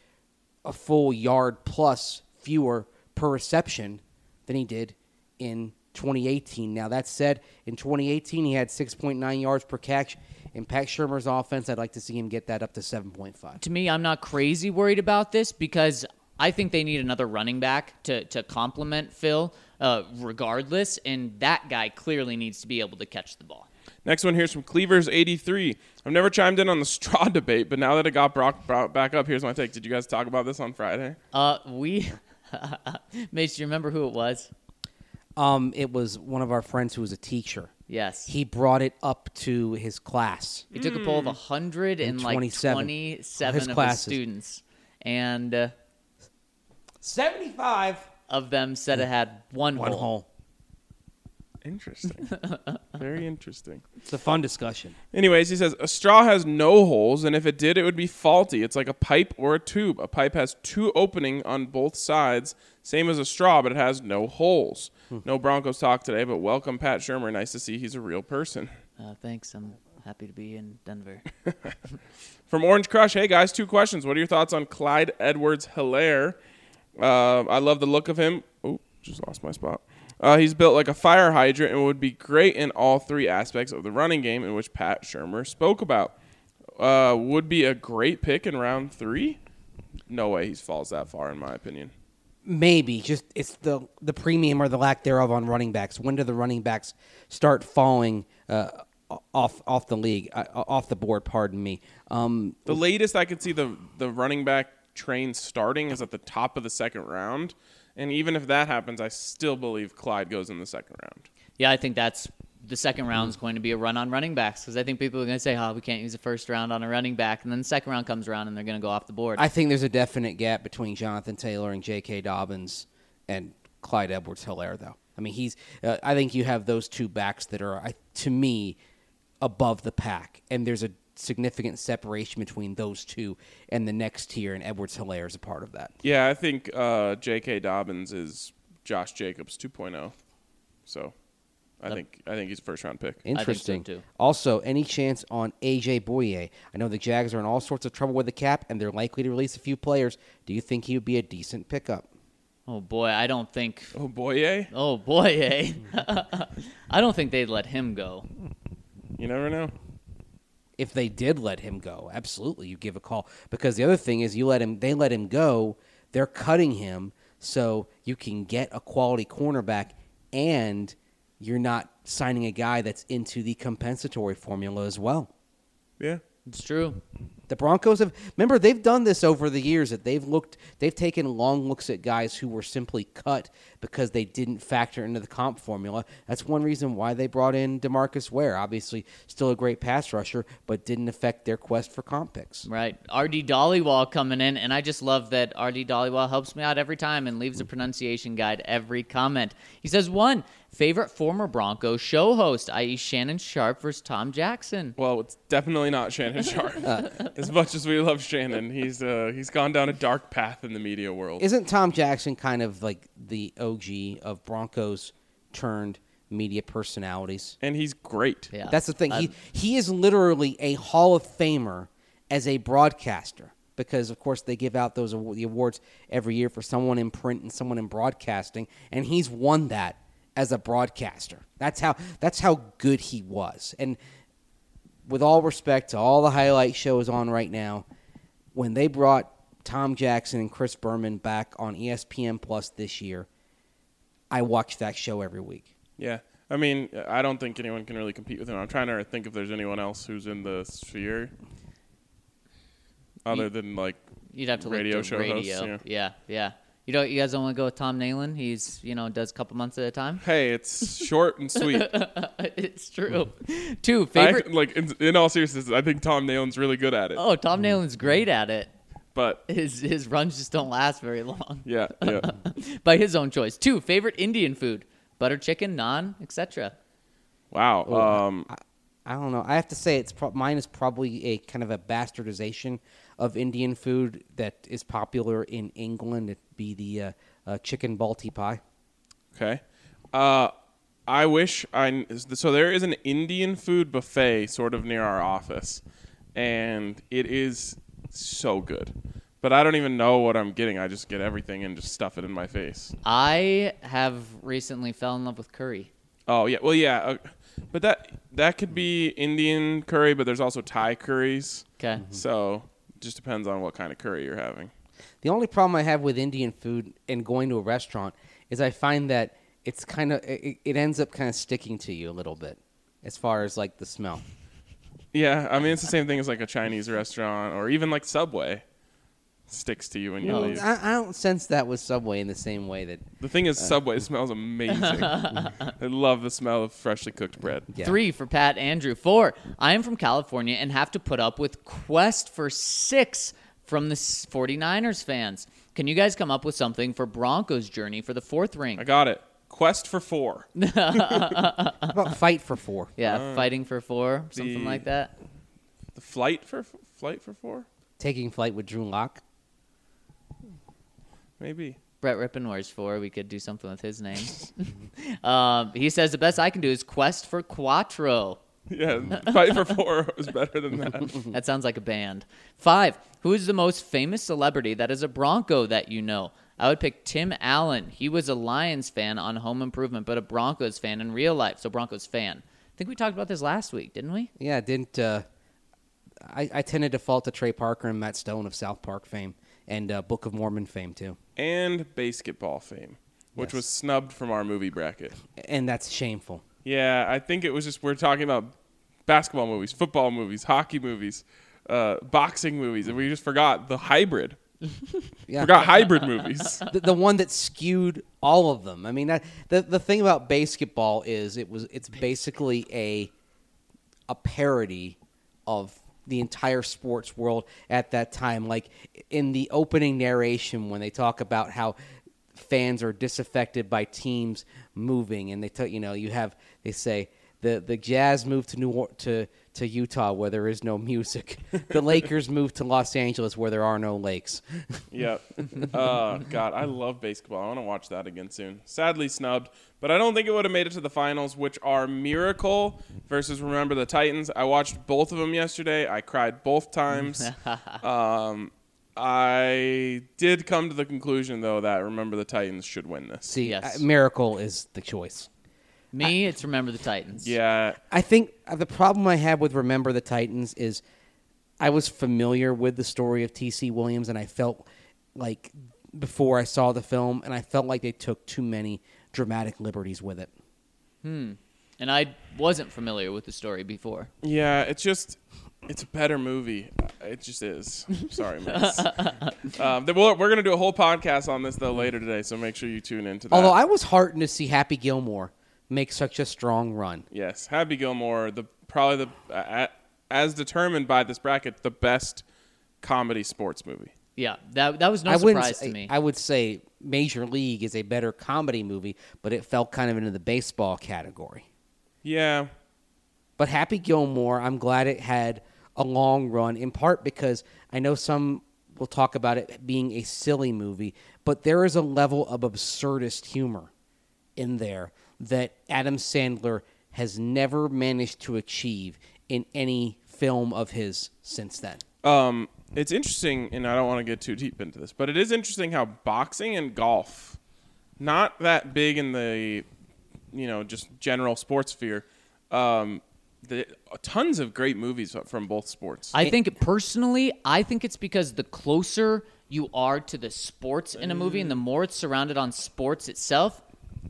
a full yard plus fewer per reception than he did in 2018. Now, that said, in 2018, he had 6.9 yards per catch. In Pat Shurmur's offense, I'd like to see him get that up to 7.5. to me, I'm not crazy worried about this because I think they need another running back to, to complement Phil, uh, regardless. And that guy clearly needs to be able to catch the ball. Next one here's from Cleavers83. I've never chimed in on the (laughs) straw debate, but now that it got brought, brought back up, here's my take. Did you guys talk about this on Friday? Uh, we, (laughs) Mace, do you remember who it was? Um, it was one of our friends who was a teacher. Yes. He brought it up to his class. He took a poll of 100 and like 27 27 his of his classes. students. And uh, 75. of them said it had one, One hole. hole. Interesting. Very interesting. It's a fun discussion. Anyways, he says a straw has no holes, and if it did, it would be faulty. It's like a pipe or a tube. A pipe has two opening on both sides, same as a straw, but it has no holes. No Broncos talk today, but welcome Pat Shurmur. Nice to see he's a real person. Uh, thanks. I'm happy to be in Denver. (laughs) (laughs) From Orange Crush, hey guys, two questions. What are your thoughts on Clyde Edwards Hilaire? Uh, I love the look of him. Oh, just lost my spot. Uh, he's built like a fire hydrant and would be great in all three aspects of the running game, in which Pat Shurmur spoke about. Uh, would be a great pick in round three. No way he falls that far, in my opinion. Maybe just it's the the premium or the lack thereof on running backs. When do the running backs start falling uh, off off the league, uh, off the board? Pardon me. Um, The latest I could see the the running back train starting is at the top of the second round, and even if that happens, I still believe Clyde goes in the second round. Yeah, I think that's the second round is going to be a run on running backs because I think people are going to say, "Oh, we can't use the first round on a running back," and then the second round comes around and they're going to go off the board. I think there's a definite gap between Jonathan Taylor and J.K. Dobbins and Clyde Edwards-Hilaire, though. I mean, he's. Uh, I think you have those two backs that are, I, to me, above the pack, and there's a significant separation between those two and the next tier, and Edwards-Hilaire is a part of that. Yeah, I think uh, J.K. Dobbins is Josh Jacobs 2.0. So, I think I think he's a first round pick. Interesting. too. Also, any chance on AJ Bouye? I know the Jags are in all sorts of trouble with the cap, and they're likely to release a few players. Do you think he would be a decent pickup? oh boy, I don't think. Oh boy, eh? Oh boy, eh? (laughs) I don't think they'd let him go. You never know. If they did let him go, absolutely you give a call. Because the other thing is you let him they let him go, they're cutting him so you can get a quality cornerback and you're not signing a guy that's into the compensatory formula as well. Yeah. It's true. The Broncos have remember they've done this over the years that they've looked they've taken long looks at guys who were simply cut because they didn't factor into the comp formula. That's one reason why they brought in DeMarcus Ware. Obviously still a great pass rusher, but didn't affect their quest for comp picks. Right. RD Dollywall coming in, and I just love that RD Dollywall helps me out every time and leaves a pronunciation guide every comment. He says, one, favorite former Bronco show host, i.e., Shannon Sharpe versus Tom Jackson. Well, it's definitely not Shannon (laughs) Sharpe. as much as we love Shannon, he's uh, he's gone down a dark path in the media world. Isn't Tom Jackson kind of like the OG of Broncos turned media personalities? and he's great. Yeah. That's the thing. I- he he is literally a Hall of Famer as a broadcaster because of course they give out those awa- the awards every year for someone in print and someone in broadcasting and he's won that as a broadcaster. That's how that's how good he was. And with all respect to all the highlight shows on right now, when they brought Tom Jackson and Chris Berman back on ESPN Plus this year, I watch that show every week. Yeah. I mean, I don't think anyone can really compete with him. I'm trying to think if there's anyone else who's in the sphere other You- than like You'd have to radio to show radio. hosts. Yeah. yeah, yeah. You know, you guys don't want to go with Tom Nalen. He's you know does a couple months at a time. Hey, it's short and sweet. (laughs) it's true. Two I, favorite. like in, in all seriousness, I think Tom Nalen's really good at it. oh, Tom Nalen's great at it. But His his runs just don't last very long. yeah, yeah. (laughs) By his own choice. Two, favorite Indian food. Butter chicken, naan, etc. Wow. Um, I don't know. I have to say, it's pro- mine is probably a kind of a bastardization of Indian food that is popular in England. It'd be the uh, uh, chicken balti pie. Okay. Uh, I wish I so there is an Indian food buffet sort of near our office, and it is so good. But I don't even know what I'm getting. I just get everything and just stuff it in my face. I have recently fell in love with curry. Oh yeah, well yeah, uh, but that that could be Indian curry, but there's also Thai curries. Okay. So just depends on what kind of curry you're having. The only problem I have with Indian food and going to a restaurant is I find that it's kind of it, it ends up kind of sticking to you a little bit as far as like the smell. Yeah, I mean it's the same thing as like a Chinese restaurant or even like Subway sticks to you when you No, leave. I, I don't sense that with Subway in the same way that The thing is, uh, Subway smells amazing. (laughs) I love the smell of freshly cooked bread. yeah. Three for Pat Andrew. Four, I am from California and have to put up with Quest for six from the s- 49ers fans. Can you guys come up with something for Broncos' journey for the fourth ring? I got it. Quest for four. (laughs) How about fight for four. Yeah, fighting for four, something the- like that. The flight for flight for four, Taking flight with Drew Lock. maybe. Brett Rypien wears four. We could do something with his name. (laughs) um, he says the best I can do is Quest for Quattro. (laughs) Yeah, fight for four was better than that. That sounds like a band. Five. Who is the most famous celebrity that is a Bronco that you know? I would pick Tim Allen. He was a Lions fan on Home Improvement, but a Broncos fan in real life. So Broncos fan. I think we talked about this last week, didn't we? Yeah, didn't uh, I? I tend to default to Trey Parker and Matt Stone of South Park fame and uh, Book of Mormon fame too, And basketball fame, which Yes. was snubbed from our movie bracket. and that's shameful. Yeah, I think it was just we're talking about basketball movies, football movies, hockey movies, uh, boxing movies, and we just forgot the hybrid. (laughs) Yeah, Forgot hybrid movies. (laughs) the, the one that skewed all of them. I mean, that, the the thing about basketball is it was it's basically a a parody of the entire sports world at that time. Like in the opening narration, when they talk about how fans are disaffected by teams moving, and they tell you know you have they say the the Jazz moved to New Or- to to Utah where there is no music. (laughs) the Lakers moved to Los Angeles where there are no lakes. Yep. (laughs) Uh, God, I love basketball. I want to watch that again soon. Sadly snubbed, but I don't think it would have made it to the finals, which are Miracle versus Remember the Titans. I watched both of them yesterday. I cried both times. (laughs) um, I did come to the conclusion though that Remember the Titans should win this. See, Yes. uh, Miracle is the choice. Me, it's Remember the Titans. Yeah, I think uh, the problem I have with Remember the Titans is I was familiar with the story of T.C. Williams, and I felt like before I saw the film, and I felt like they took too many dramatic liberties with it. Hmm. And I wasn't familiar with the story before. yeah. It's just, it's a better movie. It just is. Sorry, (laughs) Max. um, we're, we're gonna do a whole podcast on this though later today, so make sure you tune into that. Although I was heartened to see Happy Gilmore make such a strong run. Yes, Happy Gilmore, the probably the uh, as determined by this bracket, the best comedy sports movie. Yeah, that that was no I wouldn't surprise say, to me. I would say Major League is a better comedy movie, but it fell kind of into the baseball category. Yeah, But Happy Gilmore, I'm glad it had a long run, in part because I know some will talk about it being a silly movie, but there is a level of absurdist humor in there that Adam Sandler has never managed to achieve in any film of his since then. um, it's interesting, and I don't want to get too deep into this, but it is interesting how boxing and golf, not that big in the, you know, just general sports sphere, um, the tons of great movies from both sports. I think personally, I think it's because the closer you are to the sports in a movie, and the more it's surrounded on sports itself,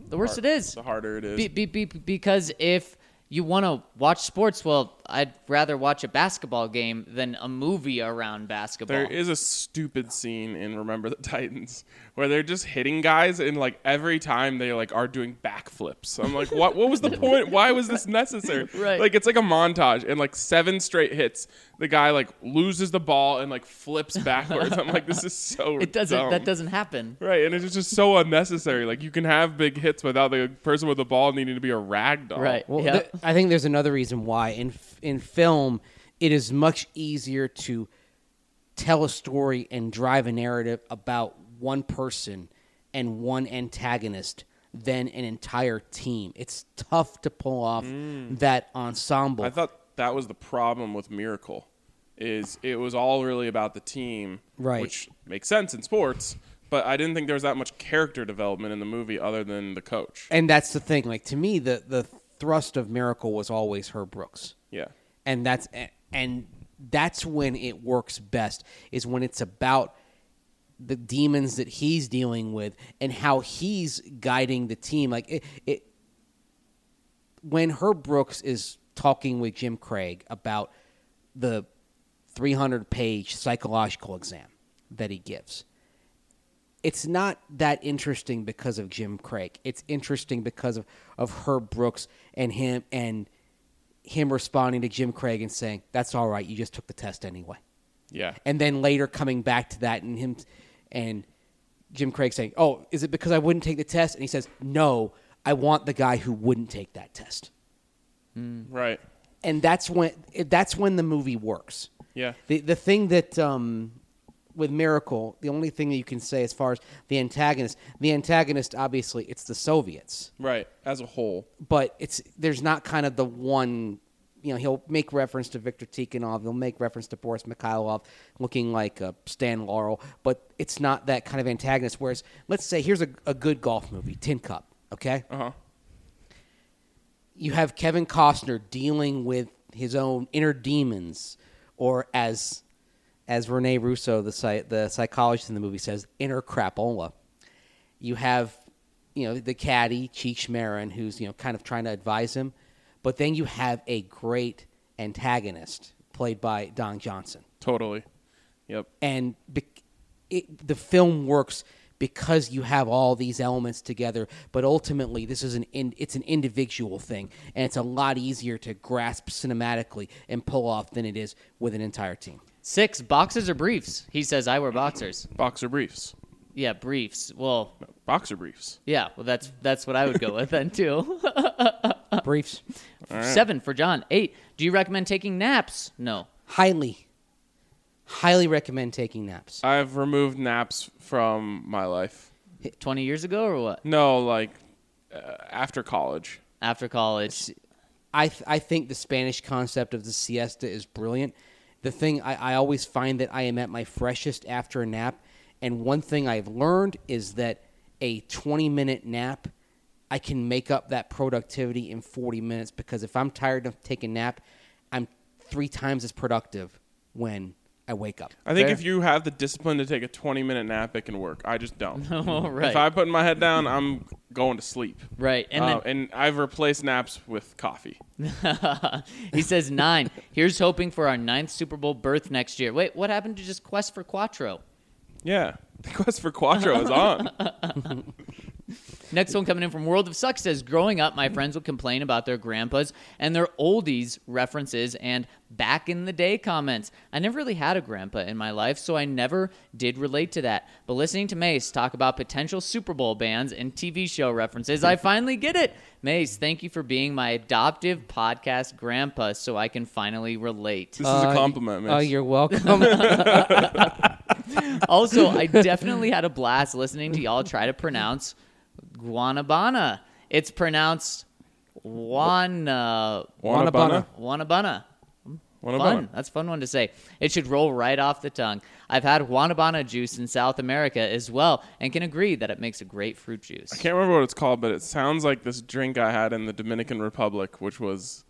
the worse it is. the harder it is. Be, be, be, because if you want to watch sports, well, I'd rather watch a basketball game than a movie around basketball. There is a stupid scene in Remember the Titans where they're just hitting guys and like every time they like are doing backflips. I'm like, what what was the (laughs) point? Why was this necessary? Right. Like it's like a montage and like seven straight hits. the guy like loses the ball and like flips backwards. I'm like, this is so (laughs) It doesn't. dumb. That doesn't happen. Right, and it's just so unnecessary. Like you can have big hits without the person with the ball needing to be a rag doll. Right. Well, Yeah. th- I think there's another reason why in f- in film it is much easier to tell a story and drive a narrative about one person and one antagonist than an entire team. It's tough to pull off mm. that ensemble. I thought that was the problem with Miracle, is it was all really about the team, Right. Which makes sense in sports, but I didn't think there was that much character development in the movie other than the coach. and that's the thing. Like to me, the the thrust of Miracle was always Herb Brooks. Yeah, and that's and that's when it works best is when it's about the demons that he's dealing with and how he's guiding the team like it, it when herb brooks is talking with jim craig about the 300 page psychological exam that he gives it's not that interesting because of Jim Craig. It's interesting because of, of Herb Brooks and him and him responding to Jim Craig and saying, "That's all right. You just took the test anyway." yeah, And then later coming back to that and him and Jim Craig saying, "Oh, is it because I wouldn't take the test?" And he says, "No, I want the guy who wouldn't take that test." right. And that's when that's when the movie works. Yeah, The the thing that um, with Miracle, the only thing that you can say as far as the antagonist, the antagonist obviously it's the Soviets, right. As a whole, but it's there's not kind of the one. You know, he'll make reference to Victor Tikhonov. He'll make reference to Boris Mikhailov looking like uh, Stan Laurel, but it's not that kind of antagonist. Whereas, let's say here's a, a good golf movie, Tin Cup. Okay, uh huh. you have Kevin Costner dealing with his own inner demons, or as as Rene Russo, the psy- the psychologist in the movie says, inner crapola. You have, you know, the caddy Cheech Marin, who's you know kind of trying to advise him, but then you have a great antagonist played by Don Johnson Totally. Yep. and be- it, the film works because you have all these elements together but ultimately this is an in, it's an individual thing and it's a lot easier to grasp cinematically and pull off than it is with an entire team Six boxers or briefs? He says I wear boxers. Boxer briefs. Yeah, briefs. Well, Boxer briefs. yeah. Well, that's that's what I would go with then too. (laughs) briefs Seven for John. Eight. Do you recommend taking naps? No. highly highly recommend taking naps I've removed naps from my life. Twenty years ago or what? No, like uh, after college. After college. I th- I think the Spanish concept of the siesta is brilliant. The thing I, I always find that I am at my freshest after a nap, and one thing I've learned is that a 20 minute nap, I can make up that productivity in 40 minutes because if I'm tired of taking a nap, I'm three times as productive when I wake up. I think Fair. if you have the discipline to take a 20 minute nap, it can work. I just don't. (laughs) Oh, right. If I put my head down, I'm going to sleep. Right. And Uh, then and I've replaced naps with coffee. (laughs) he says nine. Here's hoping for our ninth Super Bowl berth next year. Wait, what happened to just Quest for Quattro? Yeah, the (laughs) quest for Quattro is on. Next one coming in from World of Suck says, Growing up, my friends would complain about their grandpas and their oldies references and back in the day comments. I never really had a grandpa in my life, so I never did relate to that. But listening to Mace talk about potential Super Bowl bands and TV show references, I finally get it. Mace, thank you for being my adoptive podcast grandpa so I can finally relate. This is a uh, compliment, man. Oh, you're welcome. (laughs) also, I definitely had a blast listening to y'all try to pronounce Guanabana. It's pronounced Wana Wanabana? Wanabana. Wanabana. Fun. That's a fun one to say. It should roll right off the tongue. I've had Wanabana juice in South America as well and can agree that it makes a great fruit juice. I can't remember what it's called, but it sounds like this drink I had in the Dominican Republic, which was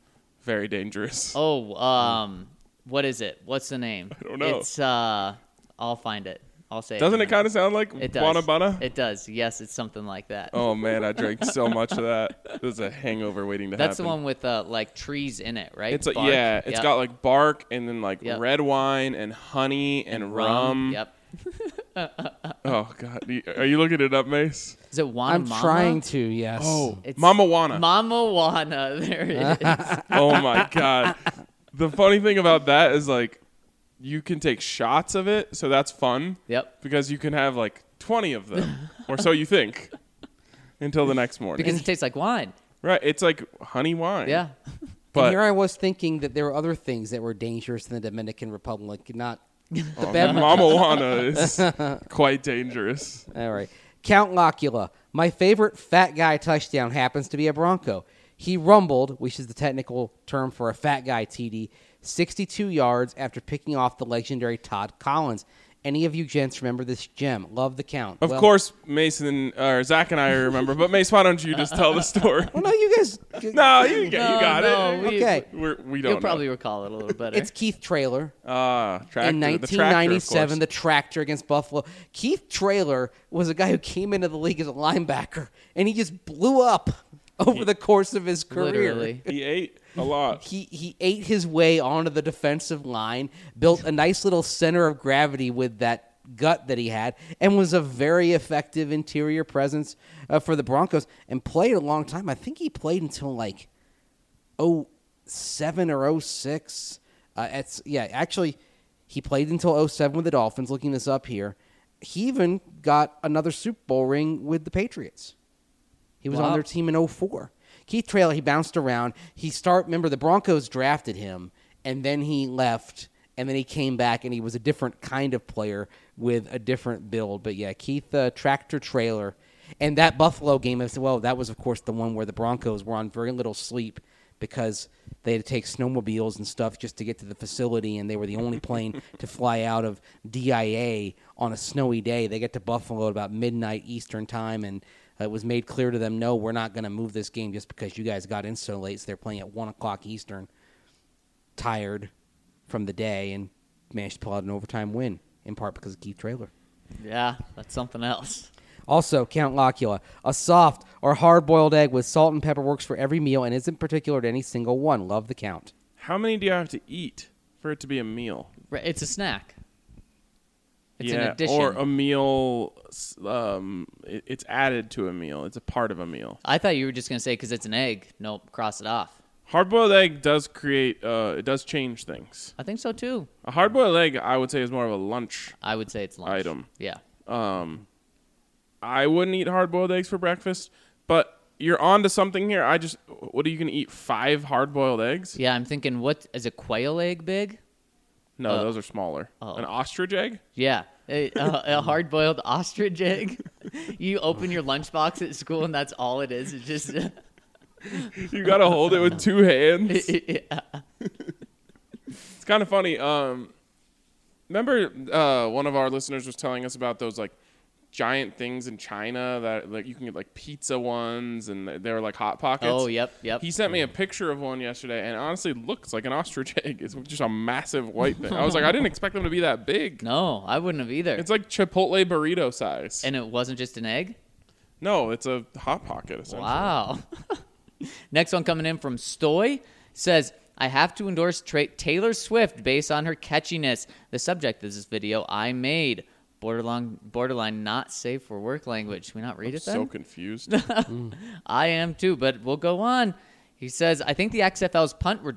very dangerous. (laughs) Oh, um, what is it? What's the name? I don't know. It's uh, I'll find it. I'll say. Doesn't it it kind of sound like It does. Wanabana? It does. Yes, it's something like that. oh (laughs) man, I drank so much of that. There's a hangover waiting to happen. That's the one with uh, like trees in it, right? It's a, yeah, it's Yep. got like bark and then like Yep. red wine and honey and, rum. Yep. (laughs) Oh god, are you looking it up, Mace? Is it Wana I'm Mama? trying to, yes. Oh, It's- Mama Wana. Mama Wana. (laughs) There it is. oh my god, the funny thing about that is like you can take shots of it, so that's fun Yep. because you can have like 20 of them, (laughs) or so you think, until the next morning. Because it tastes like wine. right, it's like honey wine. Yeah. and but here I was thinking that there were other things that were dangerous in the Dominican Republic, not oh, (laughs) the oh, beverage. Mama Juana is (laughs) quite dangerous. All right. Count Locula. My favorite fat guy touchdown happens to be a Bronco. He rumbled, which is the technical term for a fat guy TD, 62 yards after picking off the legendary Todd Collins. Any of you gents remember this gem? Love the count. Of Well- course, Mason or Zach and I remember, but Mace, why don't you just tell the story? (laughs) Well, no, you guys. (laughs) no, you, (laughs) get, you got no, it. we- Okay. We're, we don't You'll probably know. recall it a little better. It's Keith Traylor. Ah, tractor, in the tractor, 1997, the tractor against Buffalo. Keith Traylor was a guy who came into the league as a linebacker, and he just blew up over the course of his career. Literally. he ate a lot. He he ate his way onto the defensive line, built a nice little center of gravity with that gut that he had, and was a very effective interior presence uh, for the Broncos, and played a long time. I think he played until like 07 or 06. Uh, it's yeah, actually, he played until 07 with the Dolphins. Looking this up here, he even got another Super Bowl ring with the Patriots. He was on their team in 04. Keith Traylor, he bounced around. He start remember the Broncos drafted him and then he left and then he came back and he was a different kind of player with a different build. But yeah, Keith uh, tractor trailer and that Buffalo game as well, that was of course the one where the Broncos were on very little sleep because they had to take snowmobiles and stuff just to get to the facility and they were the only plane (laughs) to fly out of DIA on a snowy day. They get to Buffalo at about midnight Eastern time and it was made clear to them, no, we're not going to move this game just because you guys got in so late. So they're playing at one o'clock Eastern, tired from the day, and managed to pull out an overtime win in part because of Keith Traylor. yeah, that's something else. Also, Count Locula, a soft or hard-boiled egg with salt and pepper works for every meal and isn't particular to any single one. Love the count. How many do you have to eat for it to be a meal? It's a snack. It's yeah, an addition. or a meal. Um, it, it's added to a meal. It's a part of a meal. I thought you were just gonna say because it's an egg. Nope, cross it off. Hard-boiled egg does create. Uh, it does change things. I think so too. A hard-boiled egg, I would say, is more of a lunch. I would say it's lunch. Item. Yeah. Um, I wouldn't eat hard-boiled eggs for breakfast, but you're on to something here. I just, what are you gonna eat? Five hard-boiled eggs? Yeah, I'm thinking, what is a quail egg big? No, Uh, those are smaller. oh. An ostrich egg? Yeah, a, a, a hard-boiled (laughs) ostrich egg. you open your lunchbox at school, and that's all it is. It's just (laughs) You gotta hold it with two hands. (laughs) yeah. It's kind of funny. Um, remember, uh, one of our listeners was telling us about those like giant things in China that like you can get like pizza ones, and they're like hot pockets. Oh, yep, yep. He sent me a picture of one yesterday, and honestly looks like an ostrich (laughs) egg. It's just a massive white thing. I was like, I didn't expect them to be that big. (laughs) No, I wouldn't have either. It's like Chipotle burrito size. and it wasn't just an egg. no, it's a hot pocket. Essentially. Wow. (laughs) Next one coming in from Stoy says, I have to endorse Tra- Taylor Swift based on her catchiness. The subject of this video I made. Borderline, borderline not safe for work language. Can we not read it then? So confused. (laughs) I am too, but we'll go on. He says, I think the XFL's punt re-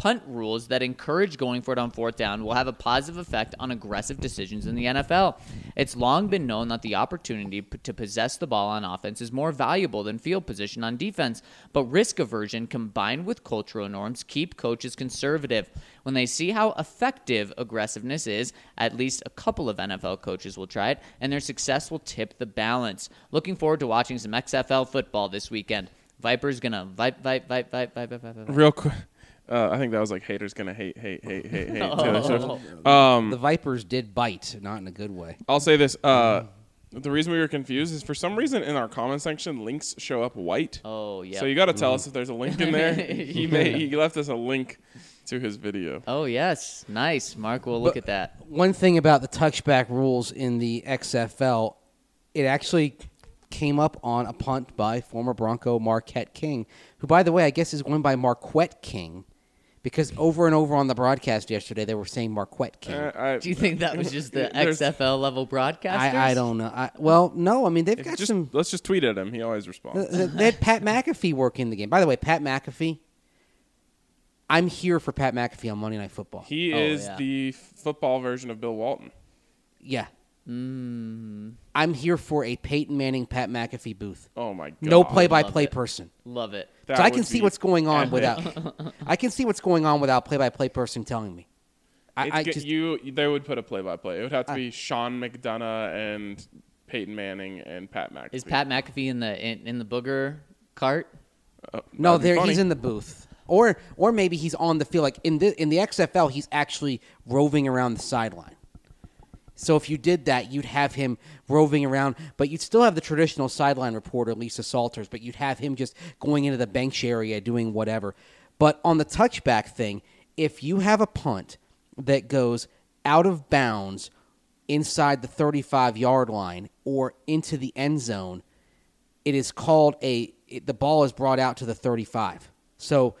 punt rules that encourage going for it on fourth down will have a positive effect on aggressive decisions in the NFL. It's long been known that the opportunity p- to possess the ball on offense is more valuable than field position on defense, but risk aversion combined with cultural norms keep coaches conservative. When they see how effective aggressiveness is, at least a couple of NFL coaches will try it, and their success will tip the balance. Looking forward to watching some XFL football this weekend. Viper's gonna vipe, vipe, vipe, vipe, vipe, vipe, vipe. Real quick. Uh, I think that was like haters gonna hate, hate, hate, hate, hate (laughs) Oh. Taylor Swift. Um, The Vipers did bite, not in a good way. I'll say this. Uh, the reason we were confused is for some reason in our comment section, links show up white. Oh yeah. So you got to tell us if there's a link in there. (laughs) he made, he left us a link to his video. oh yes, nice. Mark will look But- at that. One thing about the touchback rules in the XFL, it actually came up on a punt by former Bronco Marquette King, who, by the way, I guess is going by Marquette King, because over and over on the broadcast yesterday they were saying Marquette King. Uh, I, Do you think that was just the (laughs) XFL level broadcasters? I, I don't know. I, well, no, I mean they've got just, some. let's just tweet at him. He always responds. Uh, They had Pat McAfee working in the game. By the way, Pat McAfee. I'm here for Pat McAfee on Monday Night Football. He Oh, is yeah. the football version of Bill Walton. yeah. Mm, I'm here for a Peyton Manning, Pat McAfee booth. Oh my god. No play-by-play Love it. person. love it. That so I can see what's going on epic. without. I can see what's going on without play-by-play person telling me. I, I just you they would put a play by play. It would have to I- be Sean McDonough and Peyton Manning and Pat McAfee. Is Pat McAfee in the in, in the booger cart? Uh, no, there he's in the booth, or or maybe he's on the field. Like in the in the XFL, he's actually roving around the sideline. So if you did that, you'd have him roving around, but you'd still have the traditional sideline reporter, Lisa Salters, but you'd have him just going into the bench area doing whatever. But on the touchback thing, if you have a punt that goes out of bounds inside the 35 yard line or into the end zone, it is called a it, the ball is brought out to the 35. So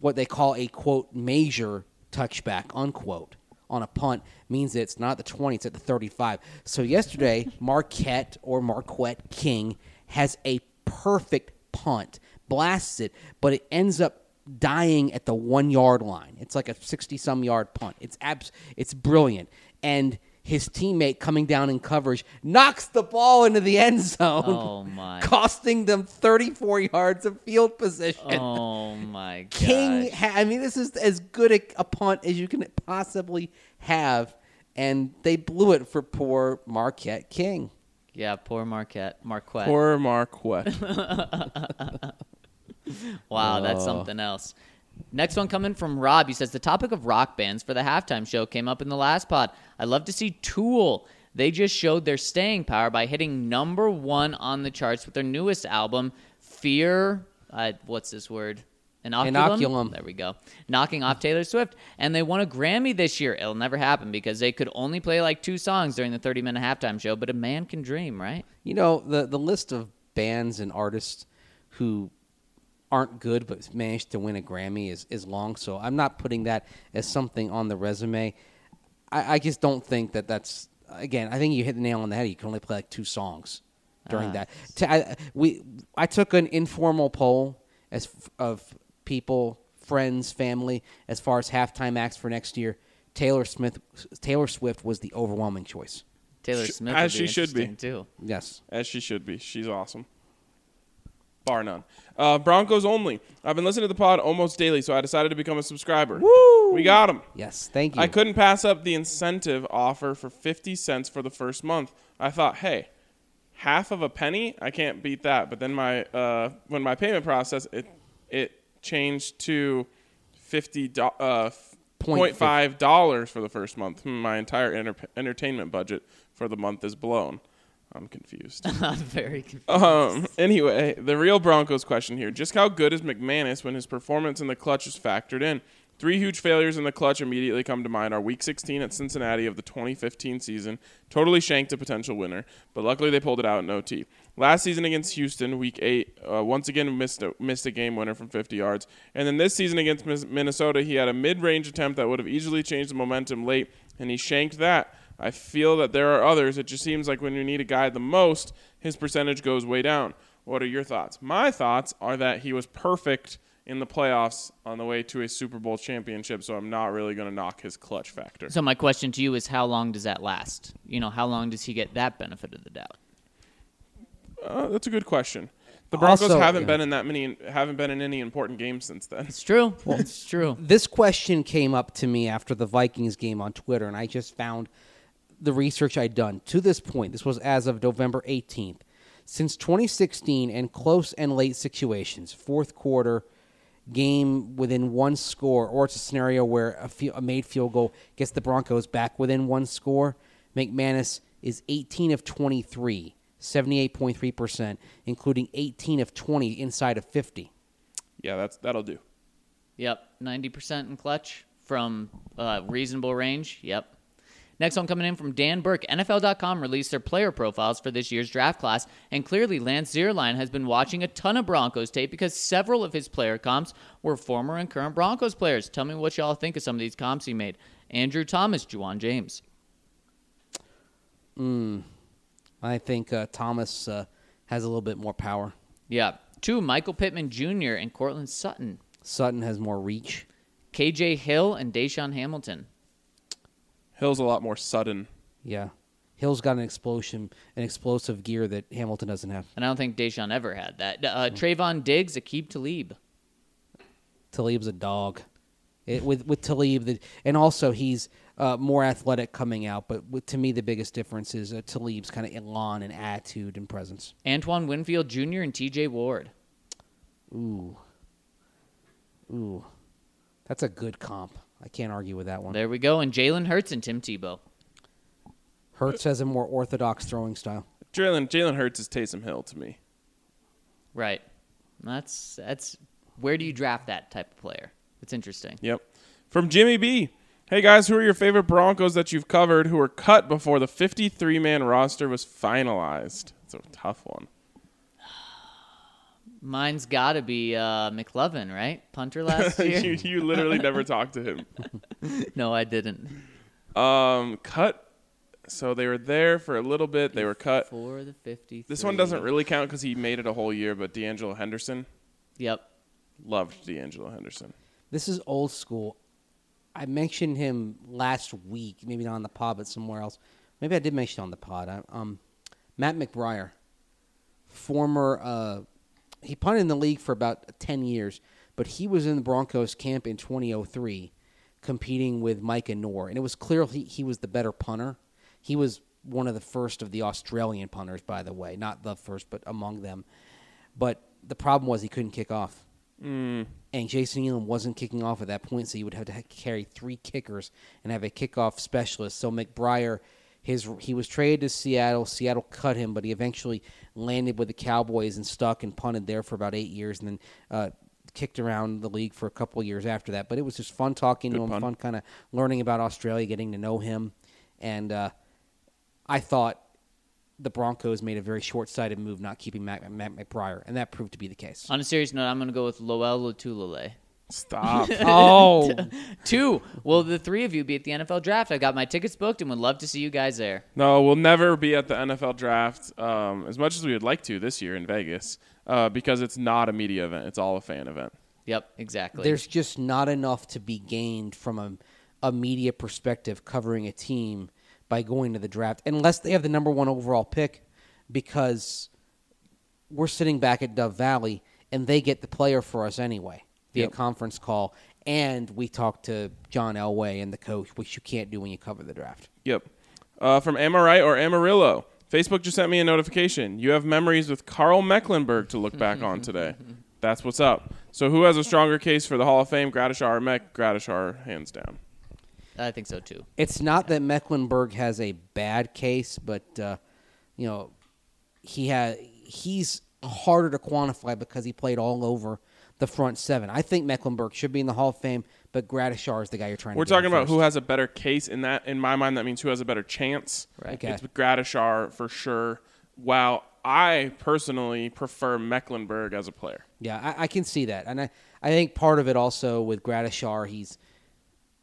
what they call a quote major touchback unquote on a punt means that it's not the 20, it's at the 35. So yesterday, (laughs) Marquette or Marquette King has a perfect punt, blasts it, but it ends up dying at the one yard line. It's like a 60 some yard punt. It's abs- it's brilliant. And his teammate coming down in coverage knocks the ball into the end zone Oh (laughs) my! costing them 34 yards of field position. Oh my! God. (laughs) King, ha- I mean, this is as good a, a punt as you can possibly have, and they blew it for poor Marquette King. Yeah, poor Marquette. Marquette. Poor Marquette. (laughs) Wow, that's Oh. something else. Next one coming from Rob. He says the topic of rock bands for the halftime show came up in the last pod. I'd love to see Tool. They just showed their staying power by hitting number one on the charts with their newest album, Fear. Uh, what's this word? Inoculum? Inoculum. There we go. Knocking off Taylor Swift. And they won a Grammy this year. It'll never happen because they could only play like two songs during the 30 minute halftime show, but a man can dream, right? You know, the, the list of bands and artists who aren't good but managed to win a Grammy is, is long, so I'm not putting that as something on the resume. I, I just don't think that that's, again, I think you hit the nail on the head. You can only play like two songs during Ah. that. T- I, we, I took an informal poll as f- of people, friends, family, as far as halftime acts for next year. Taylor Smith, Taylor Swift was the overwhelming choice. Taylor Sh- Smith as would be she should be. too. Yes. As she should be. She's awesome. Bar none. Uh, Broncos only. I've been listening to the pod almost daily, so I decided to become a subscriber. Woo! We got him. Yes. Thank you. I couldn't pass up the incentive offer for 50 cents for the first month. I thought, hey, half of a penny, I can't beat that. But then my uh, when my payment process it it changed to 50 do- uh, Point 0.5 dollars for the first month. Hmm, My entire enter- entertainment budget for the month is blown. I'm confused. (laughs) I'm very confused. Um, anyway, the real Broncos question here. Just how good is McManus when his performance in the clutch is factored in? Three huge failures in the clutch immediately come to mind are Week 16 at Cincinnati of the 2015 season, totally shanked a potential winner, but luckily they pulled it out in OT. Last season against Houston, Week 8, uh, once again missed a, missed a game winner from 50 yards. And then this season against Minnesota, he had a mid-range attempt that would have easily changed the momentum late, and he shanked that. I feel that there are others. It just seems like when you need a guy the most, his percentage goes way down. What are your thoughts? My thoughts are that he was perfect in the playoffs on the way to a Super Bowl championship, so I'm not really going to knock his clutch factor. So my question to you is, how long does that last? You know, how long does he get that benefit of the doubt? Uh, that's a good question. The Broncos Also, haven't yeah. been in that many, haven't been in any important games since then. It's true. it's true. This question came up to me after the Vikings game on Twitter, and I just found the research I'd done. To this point, this was as of November 18th. Since 2016, in close and late situations, fourth quarter, game within one score, or it's a scenario where a, fe- a made field goal gets the Broncos back within one score, McManus is 18 of 23, 78.3%, including 18 of 20 inside of 50. Yeah, that's that'll do. Yep, ninety percent in clutch from uh, reasonable range. Yep. Next one coming in from Dan Burke. NFL.com released their player profiles for this year's draft class, and clearly Lance Zierlein has been watching a ton of Broncos tape because several of his player comps were former and current Broncos players. Tell me what y'all think of some of these comps he made. Andrew Thomas, Ja'Wuan James. I think uh, Thomas uh, has a little bit more power. Yeah. Two, Michael Pittman Jr. and Courtland Sutton. Sutton has more reach. KJ Hill and DaeSean Hamilton. Hill's a lot more sudden. Yeah. Hill's got an explosion, an explosive gear that Hamilton doesn't have. And I don't think DaeSean ever had that. Uh, Trevon Diggs, Aqib Talib. Talib's a dog. It, with with Talib, the, and also he's uh, more athletic coming out. But with, to me, the biggest difference is uh, Talib's kind of elan and attitude and presence. Antoine Winfield Jr. and TJ Ward. Ooh, ooh, that's a good comp. I can't argue with that one. There we go. And Jalen Hurts and Tim Tebow. Hurts has a more orthodox throwing style. Jalen Jalen Hurts is Taysom Hill to me. Right. That's that's where do you draft that type of player? It's interesting. Yep. From Jimmy B. Hey guys, who are your favorite Broncos that you've covered who were cut before the 53 man roster was finalized? It's a tough one. Mine's got to be uh, McLovin, right? Punter (laughs) last year. you, you literally never talked to him. (laughs) no, I didn't. Um, cut. So they were there for a little bit. They were cut. For the 50. This one doesn't really count because he made it a whole year. But D'Angelo Henderson Yep. loved D'Angelo Henderson. This is old school. I mentioned him last week, maybe not on the pod, but somewhere else. Maybe I did mention it on the pod. I, um, Matt McBriar, former, uh, he punted in the league for about ten years, but he was in the Broncos camp in 2003, competing with Micah Knorr, and it was clear he, he was the better punter. He was one of the first of the Australian punters, by the way, not the first, but among them. But the problem was he couldn't kick off mm. and Jason Elam wasn't kicking off at that point, so you would have to carry three kickers and have a kickoff specialist. So McBriar, his he was traded to Seattle. Seattle cut him, but he eventually landed with the Cowboys and stuck and punted there for about eight years, and then uh, kicked around the league for a couple of years after that. But it was just fun talking to him, pun. fun kind of learning about Australia, getting to know him, and uh, I thought the Broncos made a very short-sighted move not keeping Matt, Matt McBriar, and that proved to be the case. On a serious note, I'm going to go with Loel Lutulele. Stop. (laughs) oh, Two. Will the three of you be at the NFL draft? I got my tickets booked and would love to see you guys there. No, we'll never be at the NFL draft um, as much as we would like to this year in Vegas uh, because it's not a media event. It's all a fan event. Yep, exactly. there's just not enough to be gained from a, a media perspective covering a team by going to the draft unless they have the number one overall pick because we're sitting back at Dove Valley and they get the player for us anyway via Yep. conference call and we talked to John Elway and the coach which you can't do when you cover the draft. Yep. Uh, from Amorite or Amarillo. Facebook just sent me a notification. You have memories with Karl Mecklenburg to look back on today. (laughs) That's what's up. So who has a stronger case for the Hall of Fame? Gradishar or Meck? Gradishar, hands down. I think so too. It's not that Mecklenburg has a bad case, but uh, you know he has he's harder to quantify because he played all over the front seven. I think Mecklenburg should be in the Hall of Fame, but Gradishar is the guy you're trying to. We're to. talking about first. who has a better case in that. In my mind, that means who has a better chance. Right. Okay. It's Gradishar for sure. While I personally prefer Mecklenburg as a player. Yeah, I, I can see that, and I, I think part of it also with Gradishar, he's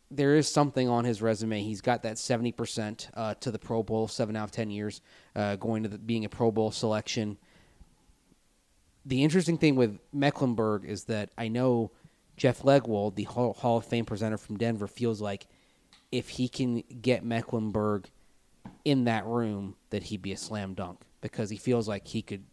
there is something on his resume. He's got that seventy percent uh, to the Pro Bowl, seven out of ten years, uh, going to the, being a Pro Bowl selection. The interesting thing with Mecklenburg is that I know Jeff Legwold, the Hall, Hall of Fame presenter from Denver, feels like if he can get Mecklenburg in that room, that he'd be a slam dunk because he feels like he could.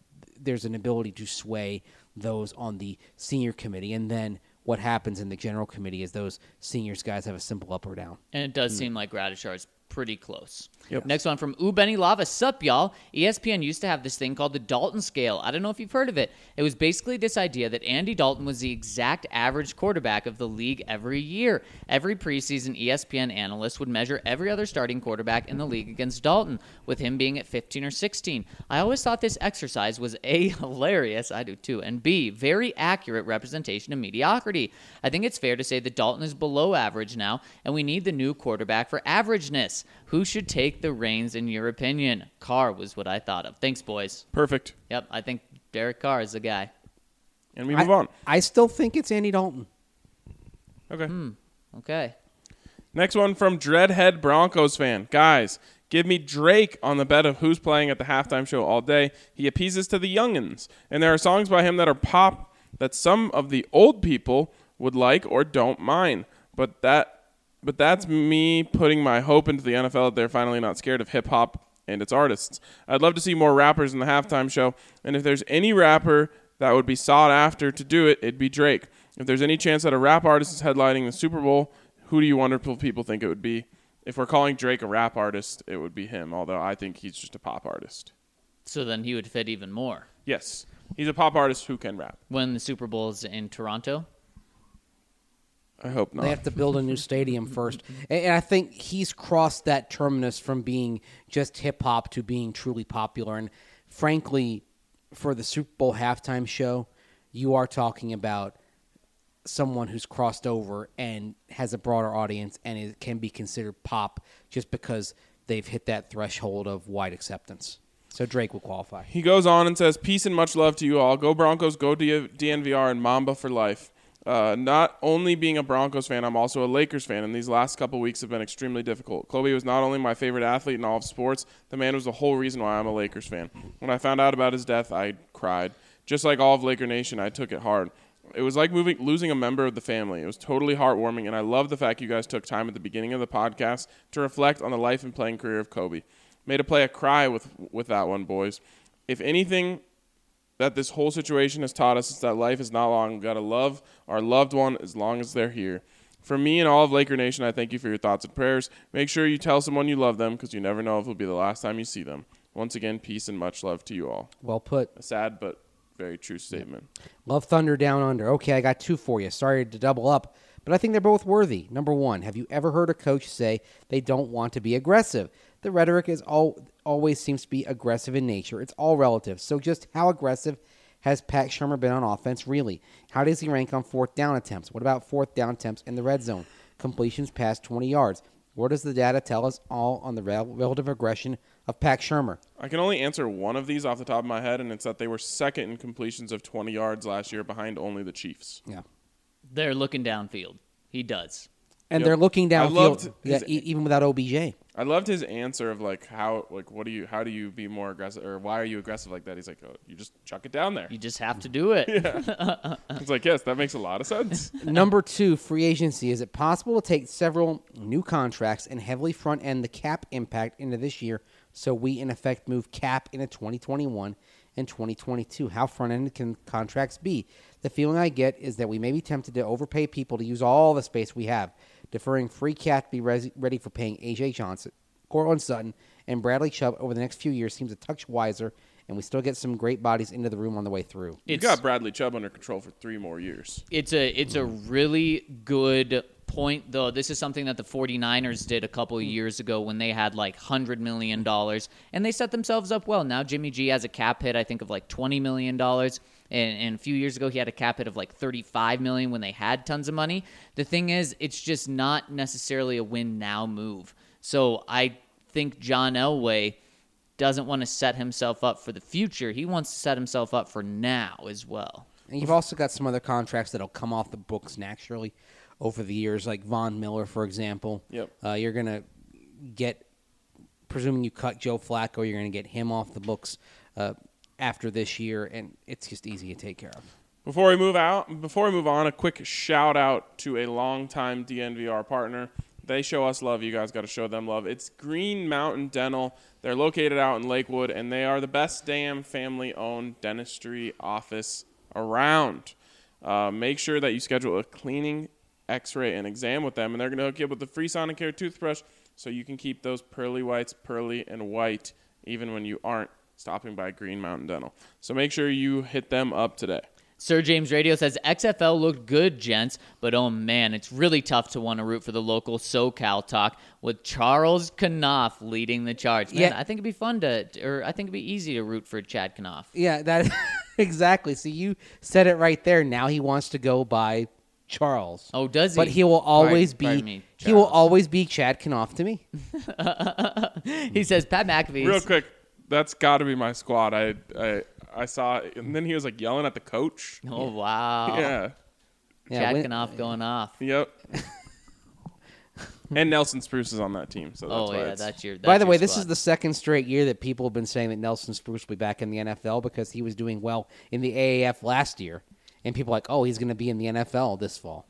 There's an ability to sway those on the senior committee, and then what happens in the general committee is those seniors guys have a simple up or down. And it does hmm. seem like Gradishar is pretty close. Yep. Next one from Ubeni Lava. Sup, y'all? ESPN used to have this thing called the Dalton scale. I don't know if you've heard of it. It was basically this idea that Andy Dalton was the exact average quarterback of the league every year. Every preseason, ESPN analyst would measure every other starting quarterback in the league against Dalton, with him being at 15 or 16. I always thought this exercise was A, (laughs) hilarious, I do too, and B, very accurate representation of mediocrity. I think it's fair to say that Dalton is below average now, and we need the new quarterback for averageness. Who should take the reins in your opinion? Carr was what I thought of. Thanks, boys. Perfect. Yep, I think Derek Carr is the guy. And we move I, on. I still think it's Andy Dalton. Okay. Hmm. Okay. Next one from Dreadhead Broncos fan. Guys, give me Drake on the bet of who's playing at the halftime show all day. He appeases to the youngins, and there are songs by him that are pop that some of the old people would like or don't mind. But that but that's me putting my hope into the NFL that they're finally not scared of hip hop and its artists. I'd love to see more rappers in the halftime show, and if there's any rapper that would be sought after to do it, it'd be Drake. If there's any chance that a rap artist is headlining the Super Bowl, who do you wonder if people think it would be? If we're calling Drake a rap artist, it would be him, although I think he's just a pop artist. So then he would fit even more Yes, he's a pop artist who can rap. when the Super Bowl is in Toronto. I hope not. They have to build a new (laughs) stadium first. And, and I think he's crossed that terminus from being just hip hop to being truly popular. And frankly, for the Super Bowl halftime show, you are talking about someone who's crossed over and has a broader audience and it can be considered pop just because they've hit that threshold of wide acceptance. So Drake will qualify. He goes on and says, "Peace and much love to you all. Go Broncos. Go D- DNVR and Mamba for life." Uh, not only being a Broncos fan, I'm also a Lakers fan, and these last couple weeks have been extremely difficult. Kobe was not only my favorite athlete in all of sports, the man was the whole reason why I'm a Lakers fan. When I found out about his death, I cried. Just like all of Laker Nation, I took it hard. It was like moving, losing a member of the family. It was totally heartwarming, and I love the fact you guys took time at the beginning of the podcast to reflect on the life and playing career of Kobe. Made a play a cry with with that one, boys. If anything, that this whole situation has taught us is that life is not long. We've gotta love our loved one as long as they're here. For me and all of Laker Nation, I thank you for your thoughts and prayers. Make sure you tell someone you love them because you never know if it'll be the last time you see them. Once again, peace and much love to you all. Well put. A sad but very true statement. Love Thunder Down Under. Okay, I got two for you. Sorry to double up, but I think they're both worthy. Number one, have you ever heard a coach say they don't want to be aggressive? The rhetoric is all always seems to be aggressive in nature. It's all relative. So just how aggressive has Pat Shurmur been on offense really? How does he rank on fourth down attempts? What about fourth down attempts in the red zone? Completions past 20 yards. What does the data tell us all on the relative aggression of Pat Shurmur? I can only answer one of these off the top of my head, and it's that they were second in completions of 20 yards last year behind only the Chiefs. Yeah. They're looking downfield. He does. And Yep. they're looking I loved downfield, yeah, e- even without OBJ. I loved his answer of like how like what do you how do you be more aggressive or why are you aggressive like that? He's like, oh, you just chuck it down there. You just have to do it. (laughs) yeah. (laughs) It's like yes, that makes a lot of sense. (laughs) Number two, free agency. Is it possible to take several new contracts and heavily front end the cap impact into this year so we, in effect, move cap into 2021 and 2022? How front end can contracts be? The feeling I get is that we may be tempted to overpay people to use all the space we have, deferring free cap to be res- ready for paying A.J. Johnson, Courtland Sutton, and Bradley Chubb over the next few years seems a touch wiser, and we still get some great bodies into the room on the way through. you It's got Bradley Chubb under control for three more years. it's a it's a really good point though this is something that the 49ers did a couple of hmm. years ago when they had like 100 million dollars and they set themselves up well now jimmy g has a cap hit i think of like 20 million dollars and, and a few years ago he had a cap hit of like 35 million when they had tons of money the thing is it's just not necessarily a win now move so i think john elway doesn't want to set himself up for the future he wants to set himself up for now as well And you've also got some other contracts that'll come off the books naturally over the years, like Von Miller, for example. Yep. Uh, you're going to get, presuming you cut Joe Flacco, you're going to get him off the books uh, after this year, and it's just easy to take care of. Before we move out, before we move on, a quick shout out to a longtime DNVR partner. They show us love. You guys got to show them love. It's Green Mountain Dental. They're located out in Lakewood, and they are the best damn family-owned dentistry office around. Uh, make sure that you schedule a cleaning, X-ray, and exam with them, and they're going to hook you up with a free Sonicare toothbrush, so you can keep those pearly whites pearly and white, even when you aren't stopping by Green Mountain Dental. So make sure you hit them up today. Sir James Radio says XFL looked good, gents, but oh man, it's really tough to want to root for the local SoCal talk with Charles Kanoff leading the charge. Man, Yeah. I think it'd be fun to, or I think it'd be easy to root for Chad Kanoff. Yeah, that (laughs) exactly. So you said it right there. Now he wants to go by Charles. Oh, does he? But he will always Pardon- be pardon me, he will always be Chad Kanoff to me. (laughs) He says Pat McAfee. Real quick, that's got to be my squad. I, I I saw, it, and then he was like yelling at the coach. Oh wow. Yeah. Yeah, Chad when- Kanoff going off. Yep. (laughs) and Nelson Spruce is on that team, so that's Oh why yeah, it's- that's your. That's By the your way, this is the second straight year that people have been saying that Nelson Spruce will be back in the NFL because he was doing well in the AAF last year, and people are like, oh, he's going to be in the NFL this fall.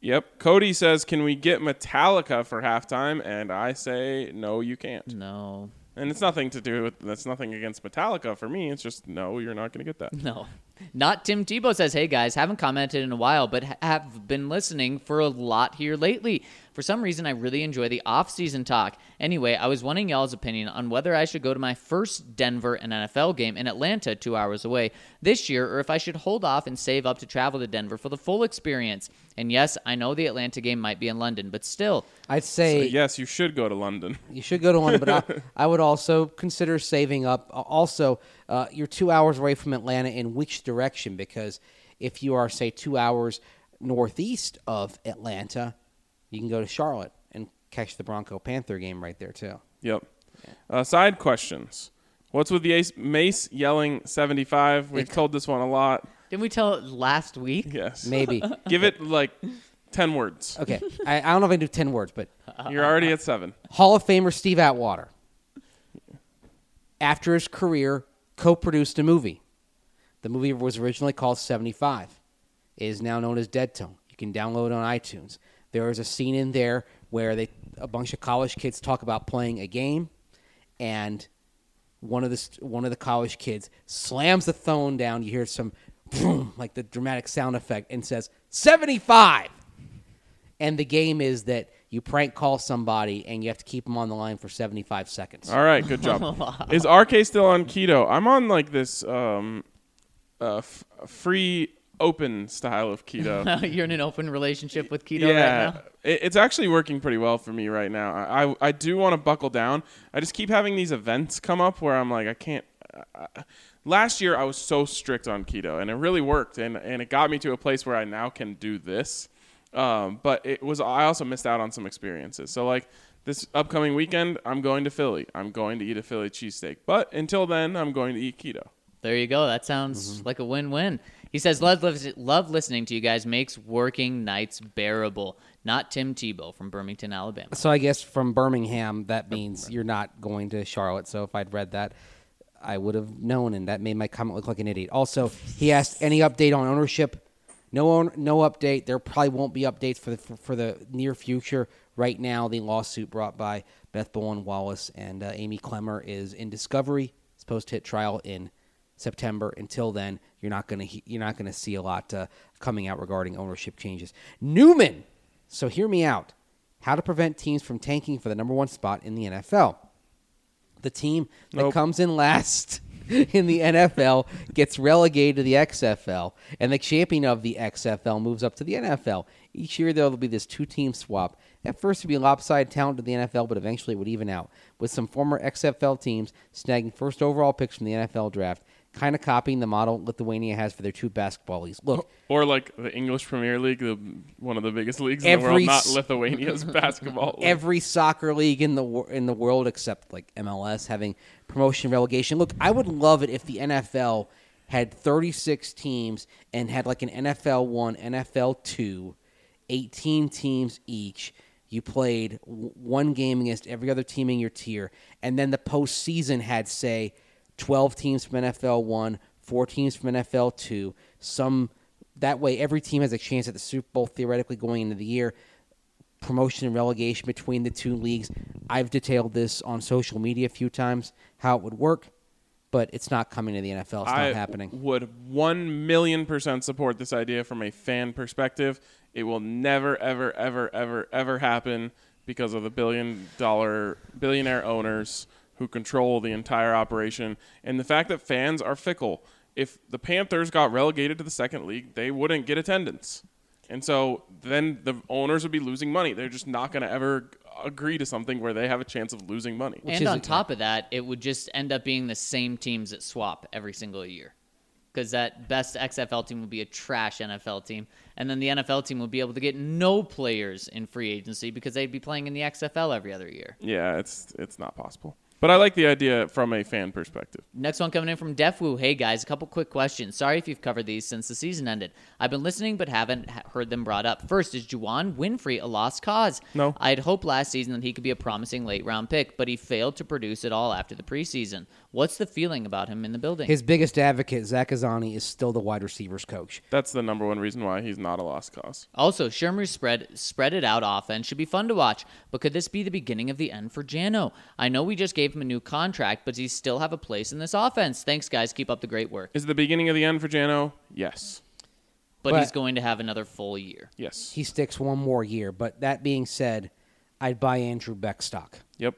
Yep. Cody says, "Can we get Metallica for halftime?" And I say, "No, you can't." No, And it's nothing to do with that's nothing against Metallica for me. It's just no, you're not going to get that. no. Not Tim Tebow says, "Hey guys, haven't commented in a while, but ha- have been listening for a lot here lately. For some reason, I really enjoy the off-season talk. Anyway, I was wanting y'all's opinion on whether I should go to my first Denver and NFL game in Atlanta, two hours away, this year, or if I should hold off and save up to travel to Denver for the full experience. And yes, I know the Atlanta game might be in London, but still, I'd So, say yes, you should go to London. (laughs) You should go to London, but I, (laughs) I would also consider saving up. Uh, Also, uh, you're two hours away from Atlanta in which direction? Because if you are, say, two hours northeast of Atlanta, you can go to Charlotte and catch the Bronco Panther game right there, too. Yep. Uh, side questions. What's with the ace, Mace yelling 75? We've told this one a lot. Didn't we tell it last week? Yes. Maybe. (laughs) Give it like 10 words. okay. I, I don't know if I can do 10 words, but You're already at seven. Hall of Famer Steve Atwater, after his career, co produced a movie. The movie was originally called 75. It is now known as Dead Tone. You can download it on iTunes. There is a scene in there where they a bunch of college kids talk about playing a game, and one of the st- one of the college kids slams the phone down. You hear some boom, like the dramatic sound effect, and says 75 and the game is that you prank call somebody and you have to keep them on the line for 75 seconds. All right, good job. (laughs) Is RK still on keto? I'm on like this um, uh, f- free open style of keto. (laughs) You're in an open relationship with keto yeah, right now. it, it's actually working pretty well for me right now. I I, I do want to buckle down. I just keep having these events come up where I'm like I can't. Uh, last year I was so strict on keto and it really worked and and it got me to a place where I now can do this. Um, but it was I also missed out on some experiences. So like this upcoming weekend, I'm going to Philly. I'm going to eat a Philly cheesesteak. But until then, I'm going to eat keto. There you go. That sounds Mm-hmm. like a win-win. He says, love, love, love listening to you guys makes working nights bearable. Not Tim Tebow from Birmingham, Alabama. So I guess from Birmingham, that means you're not going to Charlotte. So if I'd read that, I would have known, and that made my comment look like an idiot. Also, he asked any update on ownership. No, no update. There probably won't be updates for the for, for the near future. Right now, the lawsuit brought by Beth Bowlen Wallace and uh, Amie Klemmer is in discovery. It's supposed to hit trial in September. Until then, you're not gonna you're not gonna see a lot uh, coming out regarding ownership changes. Newman. So hear me out. How to prevent teams from tanking for the number one spot in the NFL. The team that Nope. comes in last (laughs) in the NFL gets relegated to the XFL, and the champion of the XFL moves up to the NFL. Each year there will be this two-team swap. At first, it would be lopsided talent to the NFL, but eventually it would even out, with some former XFL teams snagging first overall picks from the NFL draft, kind of copying the model Lithuania has for their two basketball leagues. Look, Or like the English Premier League, the, one of the biggest leagues in the world, not Lithuania's (laughs) basketball. league. every soccer league in the in the world except like MLS having promotion and relegation. Look, I would love it if the NFL had 36 teams and had like an NFL 1, NFL 2, 18 teams each. You played one game against every other team in your tier, and then the postseason had say 12 teams from NFL 1, 4 teams from NFL 2, some that way every team has a chance at the Super Bowl theoretically going into the year promotion and relegation between the two leagues. I've detailed this on social media a few times how it would work, but it's not coming to the NFL. It's I not happening. would one million percent support this idea from a fan perspective. It will never, ever, ever, ever, ever happen because of the billion dollar billionaire owners who control the entire operation and the fact that fans are fickle. If the Panthers got relegated to the second league, they wouldn't get attendance. And so then the owners would be losing money. They're just not going to ever agree to something where they have a chance of losing money. Which and on a- top of that, it would just end up being the same teams that swap every single year. Because that best XFL team would be a trash NFL team. And then the NFL team would be able to get no players in free agency because they'd be playing in the XFL every other year. Yeah, it's it's not possible. But I like the idea from a fan perspective. Next one coming in from Defwoo. Hey guys, a couple quick questions. Sorry if you've covered these since the season ended. I've been listening but haven't heard them brought up. First, is Juwann Winfree a lost cause? No. I had hoped last season that he could be a promising late round pick, but he failed to produce at all after the preseason. What's the feeling about him in the building? His biggest advocate, Zach Azzanni, is still the wide receivers coach. That's the number one reason why he's not a lost cause. Also, Shurmur's spread spread it out offense should be fun to watch, but could this be the beginning of the end for Jano? I know we just gave him a new contract, but does he still have a place in this offense? Thanks, guys. Keep up the great work. Is the beginning of the end for Jano? Yes. But, But- he's going to have another full year. Yes. He sticks one more year. But that being said, I'd buy Andrew Beck stock. Yep.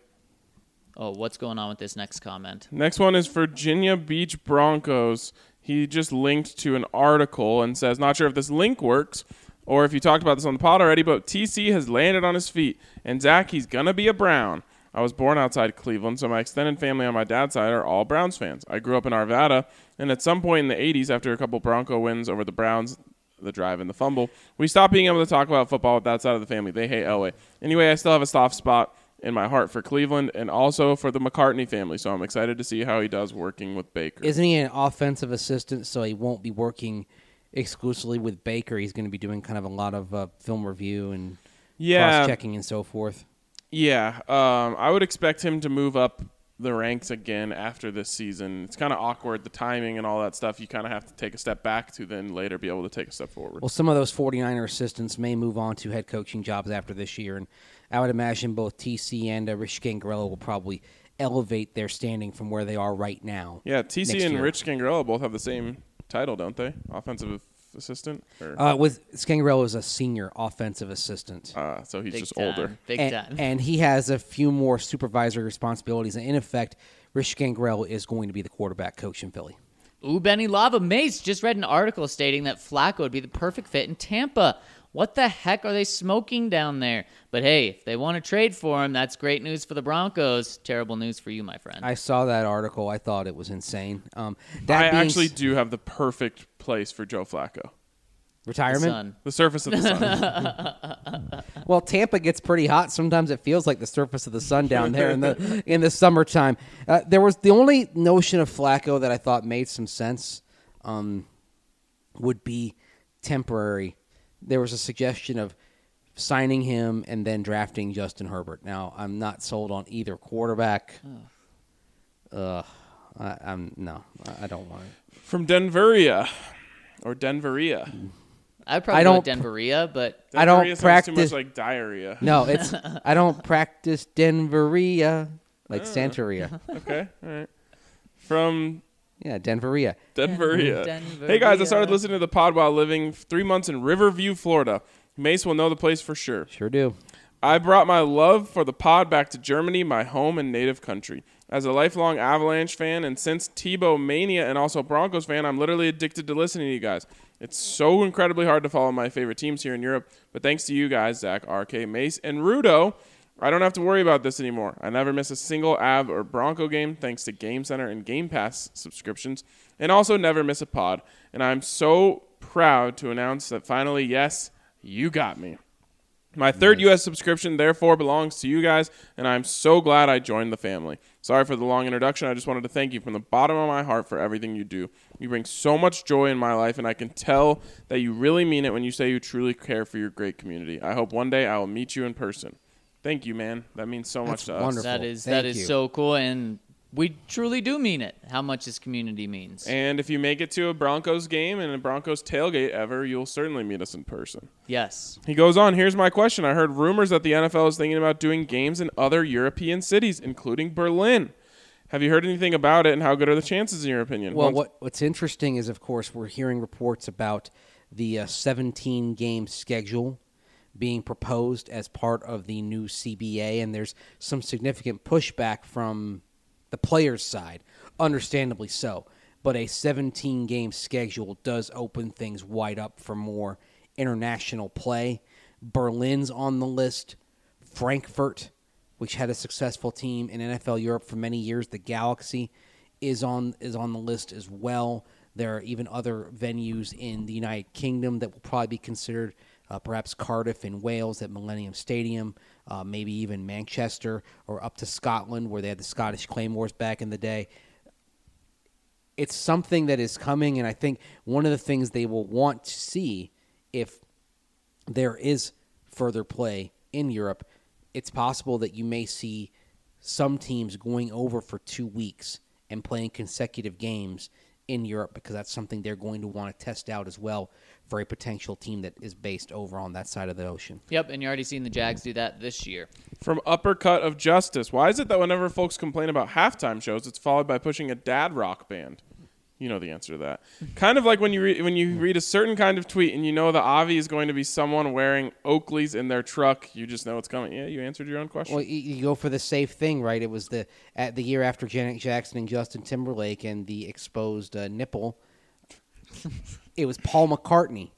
Oh, what's going on with this next comment? Next one is Virginia Beach Broncos. He just linked to an article and says, Not sure if this link works or if you talked about this on the pod already, but TC has landed on his feet. And Zach, he's going to be a Brown. I was born outside Cleveland, so my extended family on my dad's side are all Browns fans. I grew up in Arvada, and at some point in the 80s, after a couple Bronco wins over the Browns, the drive and the fumble, we stopped being able to talk about football with that side of the family. They hate Elway. Anyway, I still have a soft spot in my heart for Cleveland and also for the McCartney family, so I'm excited to see how he does working with Baker. Isn't he an offensive assistant? So he won't be working exclusively with Baker. He's going to be doing kind of a lot of uh, film review and yeah, cross checking and so forth. yeah. Um, I would expect him to move up the ranks again after this season. It's kind of awkward, the timing and all that stuff. You kind of have to take a step back to then later be able to take a step forward. Well, some of those 49er assistants may move on to head coaching jobs after this year, and I would imagine both TC and uh, Rich Scangarello will probably elevate their standing from where they are right now. yeah, TC and year. Rich Scangarello both have the same title, don't they? Offensive assistant, or Uh, with Scangarello is a senior offensive assistant. uh, so he's Big just time. older. Big and, time. (laughs) and he has a few more supervisory responsibilities. And in effect, Rich Scangarello is going to be the quarterback coach in Philly. Ooh, Benny Lava Mace just read an article stating that Flacco would be the perfect fit in Tampa. What the heck are they smoking down there? But hey, if they want to trade for him, that's great news for the Broncos. Terrible news for you, my friend. I saw that article. I thought it was insane. Um, that I being actually s- do have the perfect place for Joe Flacco. retirement. Son. The surface of the sun. (laughs) Well, Tampa gets pretty hot. Sometimes it feels like the surface of the sun down there in the (laughs) in the summertime. Uh, there was the only notion of Flacco that I thought made some sense. Um, would be temporary. There was a suggestion of signing him and then drafting Justin Herbert. Now, I'm not sold on either quarterback. Ugh, I, I'm no, I- I don't want it. From Denveria. Or Denveria. I'd probably I don't- Denveria, but I don't practice- too much like diarrhea. No, it's (laughs) I don't practice Denveria like oh. Santeria. Okay, all right. From Yeah, Denveria. Denveria. Denveria. Hey guys, I started listening to the pod while living three months in Riverview, Florida. Mace will know the place for sure. Sure do. I brought my love for the pod back to Germany, my home and native country. As a lifelong Avalanche fan and since Tebow mania and also Broncos fan, I'm literally addicted to listening to you guys. It's so incredibly hard to follow my favorite teams here in Europe, but thanks to you guys, Zach, RK, Mace, and Rudo, I don't have to worry about this anymore. I never miss a single Av or Bronco game thanks to Game Center and Game Pass subscriptions, and also never miss a pod. And I'm so proud to announce that finally, yes, you got me. My third U.S. subscription, therefore, belongs to you guys, and I'm so glad I joined the family. Sorry for the long introduction. I just wanted to thank you from the bottom of my heart for everything you do. You bring so much joy in my life, and I can tell that you really mean it when you say you truly care for your great community. I hope one day I will meet you in person. Thank you, man. That means so much That's to us. wonderful. that is Thank that is you. so cool, and we truly do mean it. How much this community means. And if you make it to a Broncos game and a Broncos tailgate ever, you'll certainly meet us in person. yes. He goes on, here's my question. I heard rumors that the NFL is thinking about doing games in other European cities, including Berlin. Have you heard anything about it, and how good are the chances, in your opinion? Well, Once- what what's interesting is, of course, we're hearing reports about the uh, 17 game schedule being proposed as part of the new CBA, and there's some significant pushback from the players' side, understandably so. But a 17 game schedule does open things wide up for more international play. Berlin's on the list, Frankfurt, which had a successful team in NFL Europe for many years, the Galaxy is on is on the list as well. There are even other venues in the United Kingdom that will probably be considered uh, perhaps Cardiff in Wales at Millennium Stadium, uh, maybe even Manchester or up to Scotland where they had the Scottish Claymores back in the day. It's something that is coming, and I think one of the things they will want to see if there is further play in Europe, it's possible that you may see some teams going over for two weeks and playing consecutive games in Europe because that's something they're going to want to test out as well for a potential team that is based over on that side of the ocean. Yep, and you're already seeing the Jags do that this year. From Uppercut of Justice. Why is it that whenever folks complain about halftime shows, it's followed by pushing a dad rock band? You know the answer to that. kind of like when you re- when you read a certain kind of tweet and you know the Avi is going to be someone wearing Oakleys in their truck. You just know it's coming. Yeah, you answered your own question. Well, you, you go for the safe thing, right? It was the at the year after Janet Jackson and Justin Timberlake and the exposed uh, nipple. (laughs) it was Paul McCartney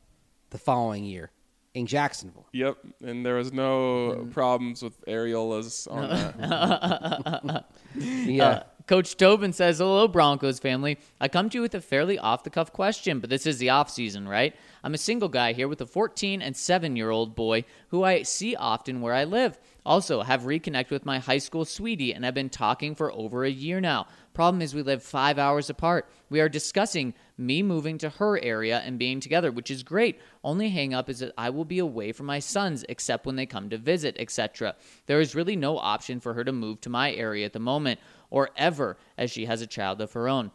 the following year in Jacksonville. Yep, and there was no problems with areolas on that. (laughs) Yeah. Coach Tobin says, Hello, Broncos family. I come to you with a fairly off the cuff question, but this is the off season, right? I'm a single guy here with a 14 and 7 year old boy who I see often where I live. Also, have reconnected with my high school sweetie and have been talking for over a year now. Problem is, we live five hours apart. We are discussing me moving to her area and being together, which is great. Only hang up is that I will be away from my sons except when they come to visit, etc. There is really no option for her to move to my area at the moment or ever as she has a child of her own.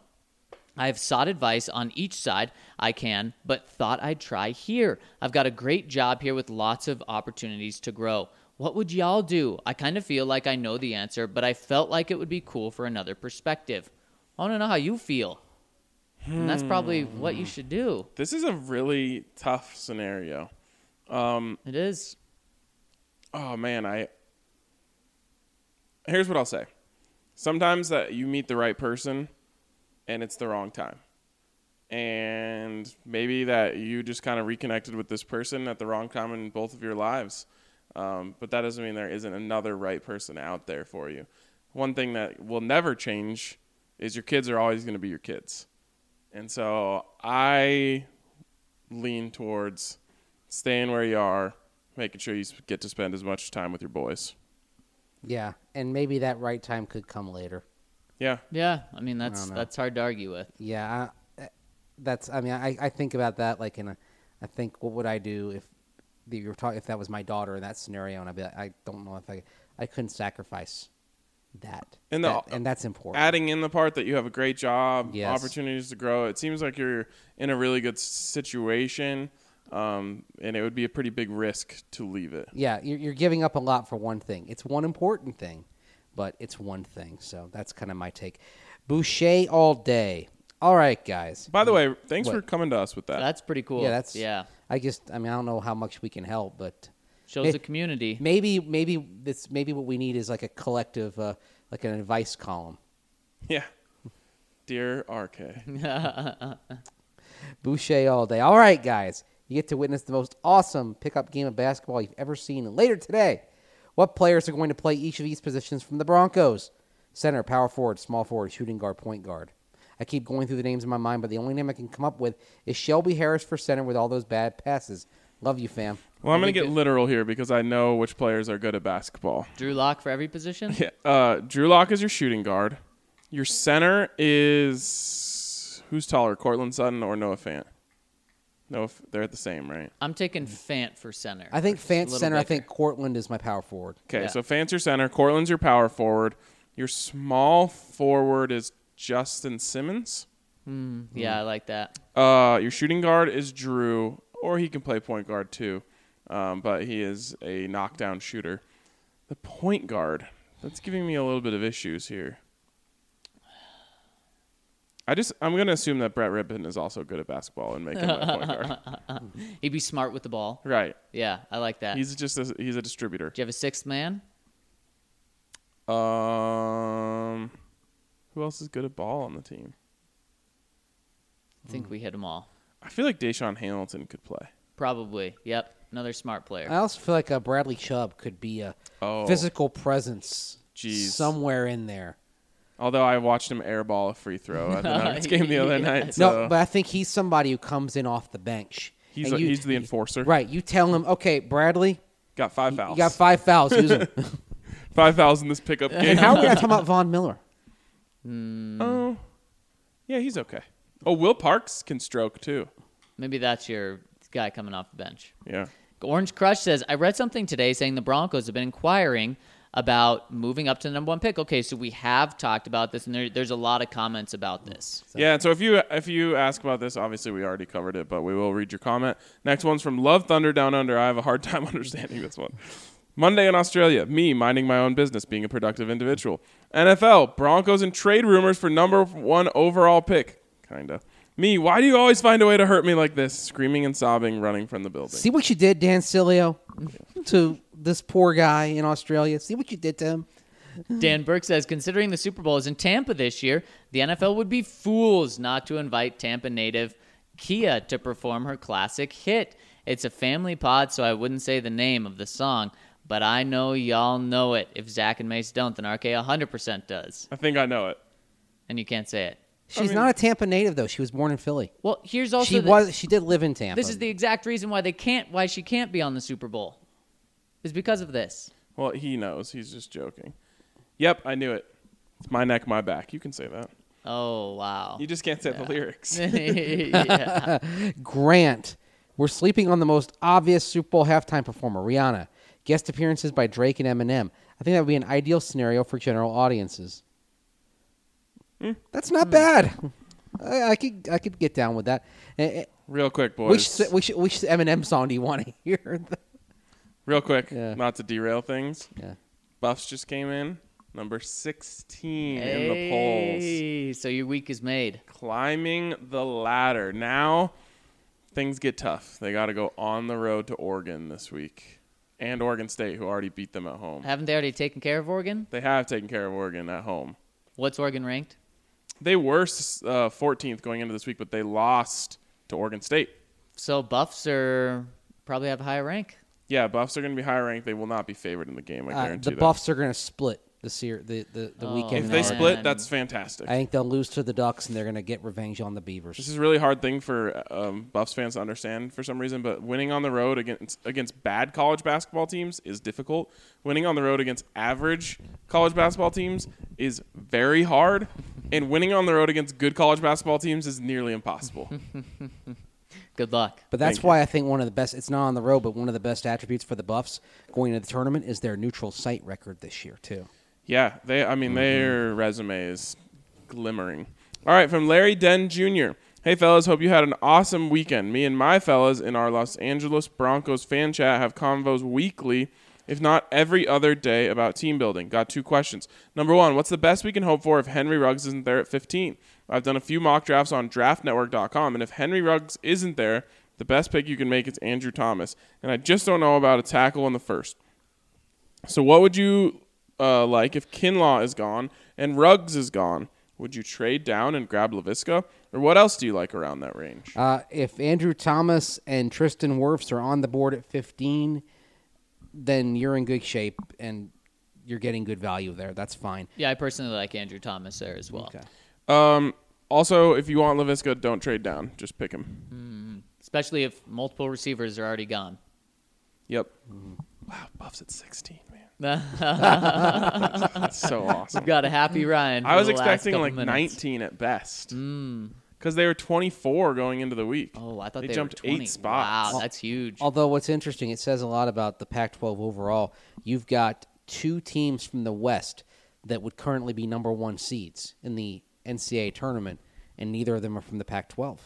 I have sought advice on each side I can, but thought I'd try here. I've got a great job here with lots of opportunities to grow. What would y'all do? I kind of feel like I know the answer, but I felt like it would be cool for another perspective. I want to know how you feel. And that's probably what you should do. this is a really tough scenario. Um, It is. Oh man, I Here's what I'll say. Sometimes that you meet the right person and it's the wrong time. And maybe that you just kind of reconnected with this person at the wrong time in both of your lives. Um, but that doesn't mean there isn't another right person out there for you. One thing that will never change is your kids are always going to be your kids. And so I lean towards staying where you are, making sure you get to spend as much time with your boys. yeah, and maybe that right time could come later. Yeah. Yeah, I mean that's don't that's hard to argue with. Yeah, I, eh, that's. I mean, I, I think about that like in a. I think what would I do if you were talking if that was my daughter in that scenario, and I'd be like, I don't know if I I couldn't sacrifice that, And the- That- and that's important. Adding in the part that you have a great job, Yes. opportunities to grow, it seems like you're in a really good situation, um, and it would be a pretty big risk to leave it. yeah, you're, you're giving up a lot for one thing. It's one important thing, but it's one thing. So that's kind of my take. Boucher all day. All right, guys. By the way, thanks What? for coming to us with that. That's pretty cool. Yeah, that's. yeah. I just. I mean, I don't know how much we can help, but Shows Hey, the community. maybe, maybe this, maybe what we need is like a collective, uh, like an advice column. yeah. Dear RK. (laughs) Boucher all day. All right, guys. You get to witness the most awesome pickup game of basketball you've ever seen. And later today, what players are going to play each of these positions from the Broncos? Center, power forward, small forward, shooting guard, point guard. I keep going through the names in my mind, but the only name I can come up with is Shelby Harris for center with all those bad passes. Love you, fam. Well, I'm going to get it- literal here because I know which players are good at basketball. Drew Lock for every position. (laughs) Yeah. Uh, Drew Lock is your shooting guard. Your center is who's taller, Courtland Sutton or Noah Fant? Noah, F- they're at the same, right? I'm taking Fant for center. I think Just Fant little center. I think Courtland is my power forward. Okay, Yeah. so Fant's your center, Courtland's your power forward. Your small forward is Justin Simmons. Yeah, I like that. Uh, your shooting guard is Drew, or he can play point guard too, um, but he is a knockdown shooter. The point guard that's giving me a little bit of issues here. I just I'm gonna assume that Brett Rypien is also good at basketball and making that point guard. (laughs) He'd be smart with the ball. Right. Yeah, I like that. He's just a, he's a distributor. Do you have a sixth man? Um, who else is good at ball on the team? I think we hit them all. I feel like DaeSean Hamilton could play. Probably. Yep. Another smart player. I also feel like uh, Bradley Chubb could be a Oh. physical presence Jeez. somewhere in there. Although I watched him airball a free throw at the Nuggets (laughs) game the other night. No, but I think he's somebody who comes in off the bench He's a, you- he's the enforcer. Right. You tell him, okay, Bradley, Got five fouls. you fouls. got five fouls. Use 'em." (laughs) five fouls in this pickup game. and how are we going (laughs) to talk about Von Miller? Hmm. Oh, yeah, he's okay. Oh, Will Parks can stroke too. Maybe that's your guy coming off the bench. Yeah. Orange Crush says, I read something today saying the Broncos have been inquiring about moving up to the number one pick. Okay, so we have talked about this, and there, there's a lot of comments about this. Yeah, so if you if you ask about this, obviously we already covered it, but we will read your comment. Next one's from Love Thunder Down Under. I have a hard (laughs) time understanding this one. Monday in Australia, me minding my own business, being a productive individual. NFL, Broncos and trade rumors for number one overall pick. Kinda. Me, why do you always find a way to hurt me like this? Screaming and sobbing, running from the building. See what you did, Dan Sileo, to this poor guy in Australia. See what you did to him. Dan Burke says, considering the Super Bowl is in Tampa this year, the NFL would be fools not to invite Tampa native Khia to perform her classic hit. It's a family pod, so I wouldn't say the name of the song, but I know y'all know it. If Zach and Mace don't, then RK 100% does. I think I know it. And you can't say it. She's mean- not a Tampa native though. She was born in Philly. Well, here's also She the- was. She did live in Tampa. This is the exact reason why they can't, why she can't be on the Super Bowl, is because of this. Well, he knows. He's just joking. Yep, I knew it. It's my neck, my back. You can say that. Oh wow. You just can't say the lyrics. (laughs) yeah. (laughs) Grant. We're sleeping on the most obvious Super Bowl halftime performer, Rihanna. Guest appearances by Drake and Eminem. I think that would be an ideal scenario for general audiences. Hmm. That's not bad. I, I could I could get down with that. Eh, eh, Real quick, boys. Which which which Eminem song do you want to (laughs) hear? Real quick, Yeah. not to derail things. yeah. Buffs just came in, number 16 in the polls. Hey, so your week is made. Climbing the ladder. Now things get tough. They got to go on the road to Oregon this week. And Oregon State, who already beat them at home. Haven't they already taken care of Oregon? They have taken care of Oregon at home. What's Oregon ranked? They were uh, 14th going into this week, but they lost to Oregon State. So Buffs are probably have a higher rank. Yeah, Buffs are going to be higher ranked. They will not be favored in the game. I Uh, guarantee the that. Buffs are going to split this year. The the, the Oh, weekend. If they man. Split, that's fantastic. I think they'll lose to the Ducks and they're going to get revenge on the Beavers. This is a really hard thing for um, Buffs fans to understand for some reason, but winning on the road against against bad college basketball teams is difficult. Winning on the road against average college basketball teams is very hard, and winning on the road against good college basketball teams is nearly impossible. (laughs) Good luck. But that's Thank you. why I think one of the best, it's not on the road, but one of the best attributes for the Buffs going into the tournament is their neutral site record this year, too. yeah, they. I mean, mm-hmm. their resume is glimmering. All right, from Larry Den Jr. Hey fellas, hope you had an awesome weekend. Me and my fellas in our Los Angeles Broncos fan chat have convos weekly, if not every other day, about team building. Got two questions. Number one, what's the best we can hope for if Henry Ruggs isn't there at 15? I've done a few mock drafts on draftnetwork.com, and if Henry Ruggs isn't there, the best pick you can make is Andrew Thomas. And I just don't know about a tackle in the first. So what would you uh, like if Kinlaw is gone and Ruggs is gone? Would you trade down and grab Laviska? Or what else do you like around that range? Uh, if Andrew Thomas and Tristan Wirfs are on the board at 15, then you're in good shape and you're getting good value there. That's fine. Yeah, I personally like Andrew Thomas there as well. Okay. Um, also, if you want Laviska, don't trade down. Just pick him. Mm-hmm. Especially if multiple receivers are already gone. Yep. Mm-hmm. Wow, Buff's at 16, man. (laughs) That's so awesome. We've Got a happy Ryan. I was expecting like minutes. 19 at best. Mm. Because they were 24 going into the week. Oh, I thought they, they, jumped were 20. eight spots. Wow, that's huge. Although what's interesting, it says a lot about the Pac-12 overall. You've got two teams from the West that would currently be number one seeds in the NCAA tournament, and neither of them are from the Pac-12.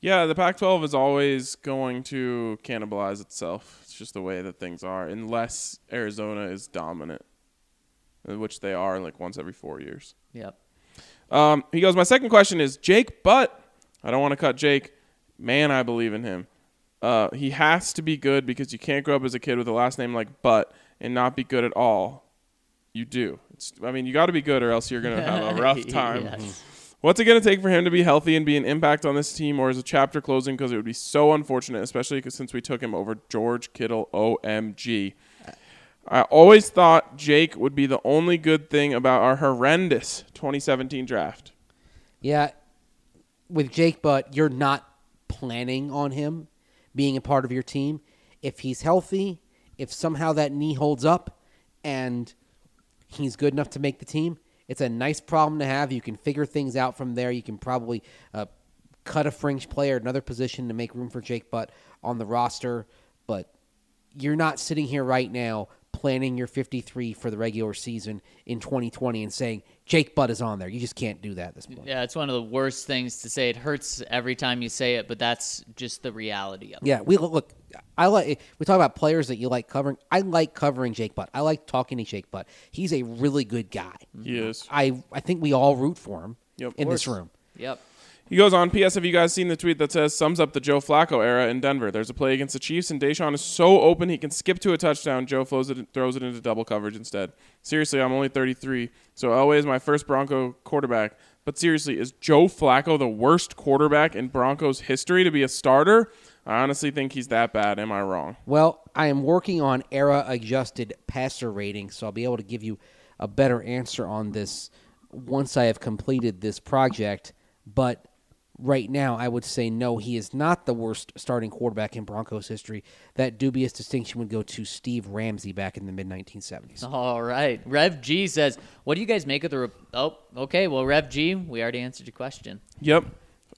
Yeah, the Pac 12 is always going to cannibalize itself. It's just the way that things are, unless Arizona is dominant, uh, which they are like once every four years. Yep. Um, he goes, My second question is Jake Butt. I don't want to cut Jake. Man, I believe in him. Uh, he has to be good because you can't grow up as a kid with a last name like Butt and not be good at all. You do. It's, I mean, you got to be good or else you're going to have a (laughs) rough time. Yes. What's it going to take for him to be healthy and be an impact on this team, or is a chapter closing? Because it would be so unfortunate, especially 'cause since we took him over George Kittle. OMG. I always thought Jake would be the only good thing about our horrendous 2017 draft. Yeah, with Jake but you're not planning on him being a part of your team. If he's healthy, if somehow that knee holds up and he's good enough to make the team, it's a nice problem to have. You can figure things out from there. You can probably uh, cut a fringe player at another position to make room for Jake Butt on the roster, but you're not sitting here right now planning your 53 for the regular season in 2020 and saying Jake Butt is on there. You just can't do that at this point. Yeah, it's one of the worst things to say. It hurts every time you say it, but that's just the reality of it. Yeah, we look. I like. We talk about players that you like covering. I like covering Jake Butt. I like talking to Jake Butt. He's a really good guy. Yes. I I think we all root for him Yep. in this room. Yep. He goes on. P.S. Have you guys seen the tweet that says sums up the Joe Flacco era in Denver? There's a play against the Chiefs, and DaeSean is so open he can skip to a touchdown. Joe flows it, throws it into double coverage instead. Seriously, I'm only 33, so Elway is my first Bronco quarterback. But seriously, is Joe Flacco the worst quarterback in Broncos history to be a starter? I honestly think he's that bad. Am I wrong? Well, I am working on era adjusted passer rating, so I'll be able to give you a better answer on this once I have completed this project. But right now, I would say no, he is not the worst starting quarterback in Broncos history. That dubious distinction would go to Steve Ramsey back in the mid 1970s. All right. Rev G says, "What do you guys make of the?" Re- oh, okay. Well, Rev G, we already answered your question. Yep.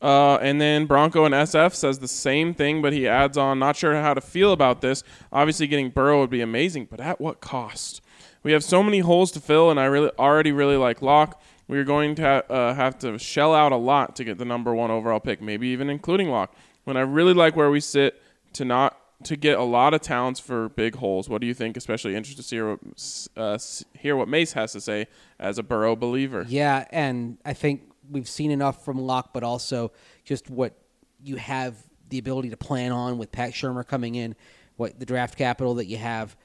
Uh, and then Bronco and SF says the same thing, but he adds on, not sure how to feel about this. Obviously, getting Burrow would be amazing, but at what cost? We have so many holes to fill, and I really already really like Lock. We are going to ha- uh, have to shell out a lot to get the number one overall pick, maybe even including Lock. When I really like where we sit to not to get a lot of talents for big holes. What do you think? Especially interested to hear what, uh, hear what Mace has to say as a Burrow believer. Yeah, and I think we've seen enough from Lock, but also just what you have the ability to plan on with Pat Shurmur coming in, what the draft capital that you have.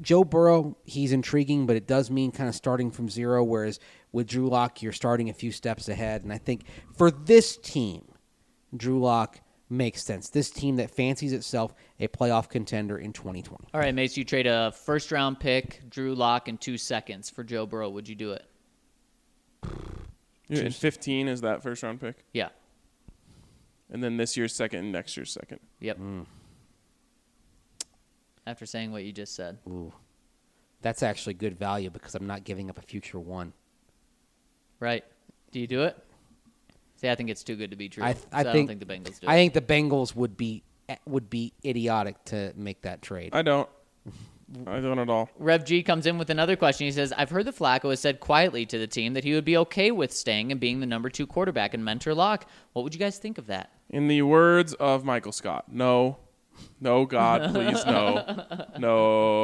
Joe Burrow, he's intriguing, but it does mean kind of starting from zero, whereas with Drew Lock, you're starting a few steps ahead. And I think for this team, Drew Lock makes sense. This team that fancies itself a playoff contender in 2020. All right, Mace, you trade a first round pick, Drew Lock, in two seconds for Joe Burrow. Would you do it? And 15 is that first round pick? Yeah. And then this year's second and next year's second. Yep. Mm. After saying what you just said. Ooh. That's actually good value because I'm not giving up a future one. Right. Do you do it? See, I think it's too good to be true. I, so I, don't think, think the Bengals do I it. think the Bengals would be eh, would be idiotic to make that trade. I don't. (laughs) I don't at all. Rev G comes in with another question. He says, I've heard that Flacco has said quietly to the team that he would be okay with staying and being the number two quarterback and mentor Lock. What would you guys think of that? In the words of Michael Scott, no. No, God, please, no.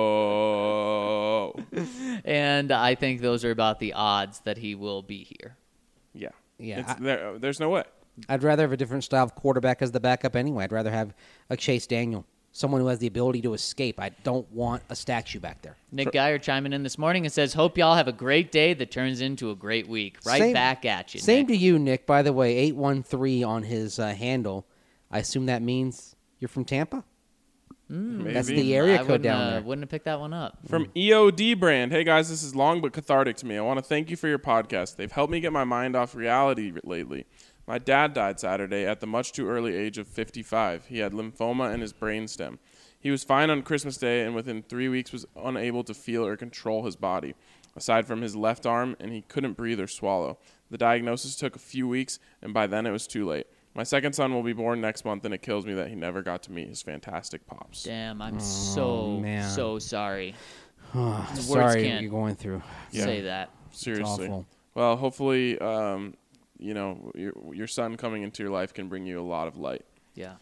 No. (laughs) And I think those are about the odds that he will be here. Yeah. Yeah, It's, I- there, there's no way. I'd rather have a different style of quarterback as the backup anyway. I'd rather have a Chase Daniel, someone who has the ability to escape. I don't want a statue back there. Nick Geyer chiming in this morning and says, Hope y'all have a great day that turns into a great week. Right Same- back at you. Same Nick. to you, Nick. By the way, eight one three on his uh, handle. I assume that means you're from Tampa. Maybe. That's the area I code wouldn't, down uh, there. wouldn't have picked that one up. From EOD brand. Hey guys, this is long but cathartic to me. I want to thank you for your podcast. They've helped me get my mind off reality lately. My dad died Saturday at the much too early age of 55. He had lymphoma in his brainstem. He was fine on Christmas Day and within three weeks was unable to feel or control his body, aside from his left arm, and he couldn't breathe or swallow. The diagnosis took a few weeks, and by then it was too late. My second son will be born next month, and it kills me that he never got to meet his fantastic pops. Damn, I'm so, man. so sorry. (sighs) Words Sorry, can't you're going through. Yeah. say that. Seriously. awful. Well, hopefully, um, you know, your, your son coming into your life can bring you a lot of light. Yeah.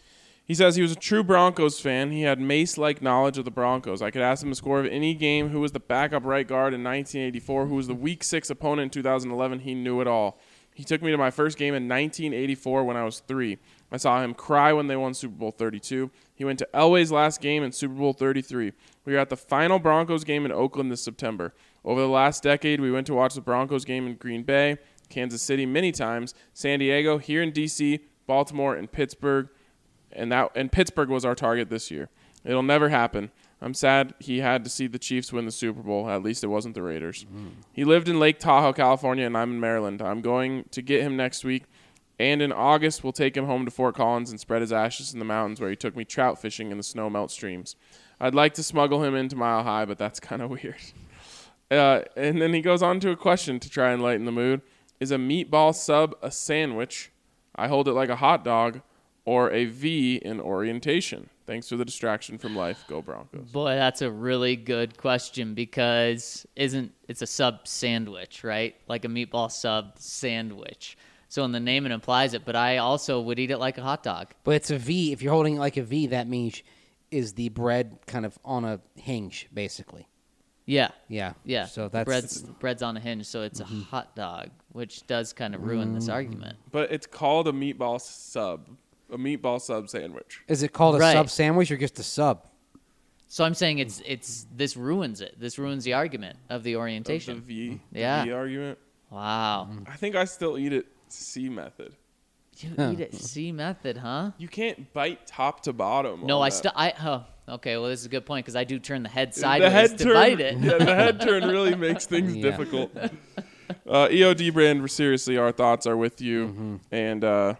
He says he was a true Broncos fan. He had Mace like knowledge of the Broncos. I could ask him the score of any game, who was the backup right guard in 1984, who was the week six opponent in 2011. He knew it all. He took me to my first game in 1984 when I was three. I saw him cry when they won Super Bowl 32. He went to Elway's last game in Super Bowl 33. We were at the final Broncos game in Oakland this September. Over the last decade, we went to watch the Broncos game in Green Bay, Kansas City many times, San Diego, here in D.C., Baltimore, and Pittsburgh and that and Pittsburgh was our target this year. It'll never happen. I'm sad he had to see the Chiefs win the Super Bowl. At least it wasn't the Raiders. He lived in Lake Tahoe, California, and I'm in Maryland. I'm going to get him next week. And in August, we'll take him home to Fort Collins and spread his ashes in the mountains where he took me trout fishing in the snow melt streams. I'd like to smuggle him into Mile High, but that's (laughs) kind of weird. Uh, and then he goes on to a question to try and lighten the mood Is a meatball sub a sandwich? I hold it like a hot dog or a V in orientation. Thanks for the distraction from life. Go Broncos. Boy, that's a really good question because isn't it's a sub sandwich, right? Like a meatball sub sandwich. So in the name it implies it, but I also would eat it like a hot dog. But it's a V. If you're holding it like a V, that means is the bread kind of on a hinge, basically. Yeah. Yeah. Yeah. So that's bread's bread's on a hinge, so it's a mm-hmm. hot dog, which does kind of ruin this mm-hmm. argument. But it's called a meatball sub. A meatball sub sandwich. Is it called a Right. sub sandwich or just a sub? So I'm saying it's it's this ruins it. This ruins the argument of the Of orientation. The V, the Yeah. V argument. Wow. Mm-hmm. I think I still eat it C method. You eat it C method, huh? You can't bite top to bottom. No, on I that. still I oh okay, well this is a good point because I do turn the head the sideways head to turn, bite it. (laughs) Yeah, the head (laughs) turn really makes things Yeah. difficult. (laughs) Uh, EOD brand, seriously, our thoughts are with you, Mm-hmm. and uh,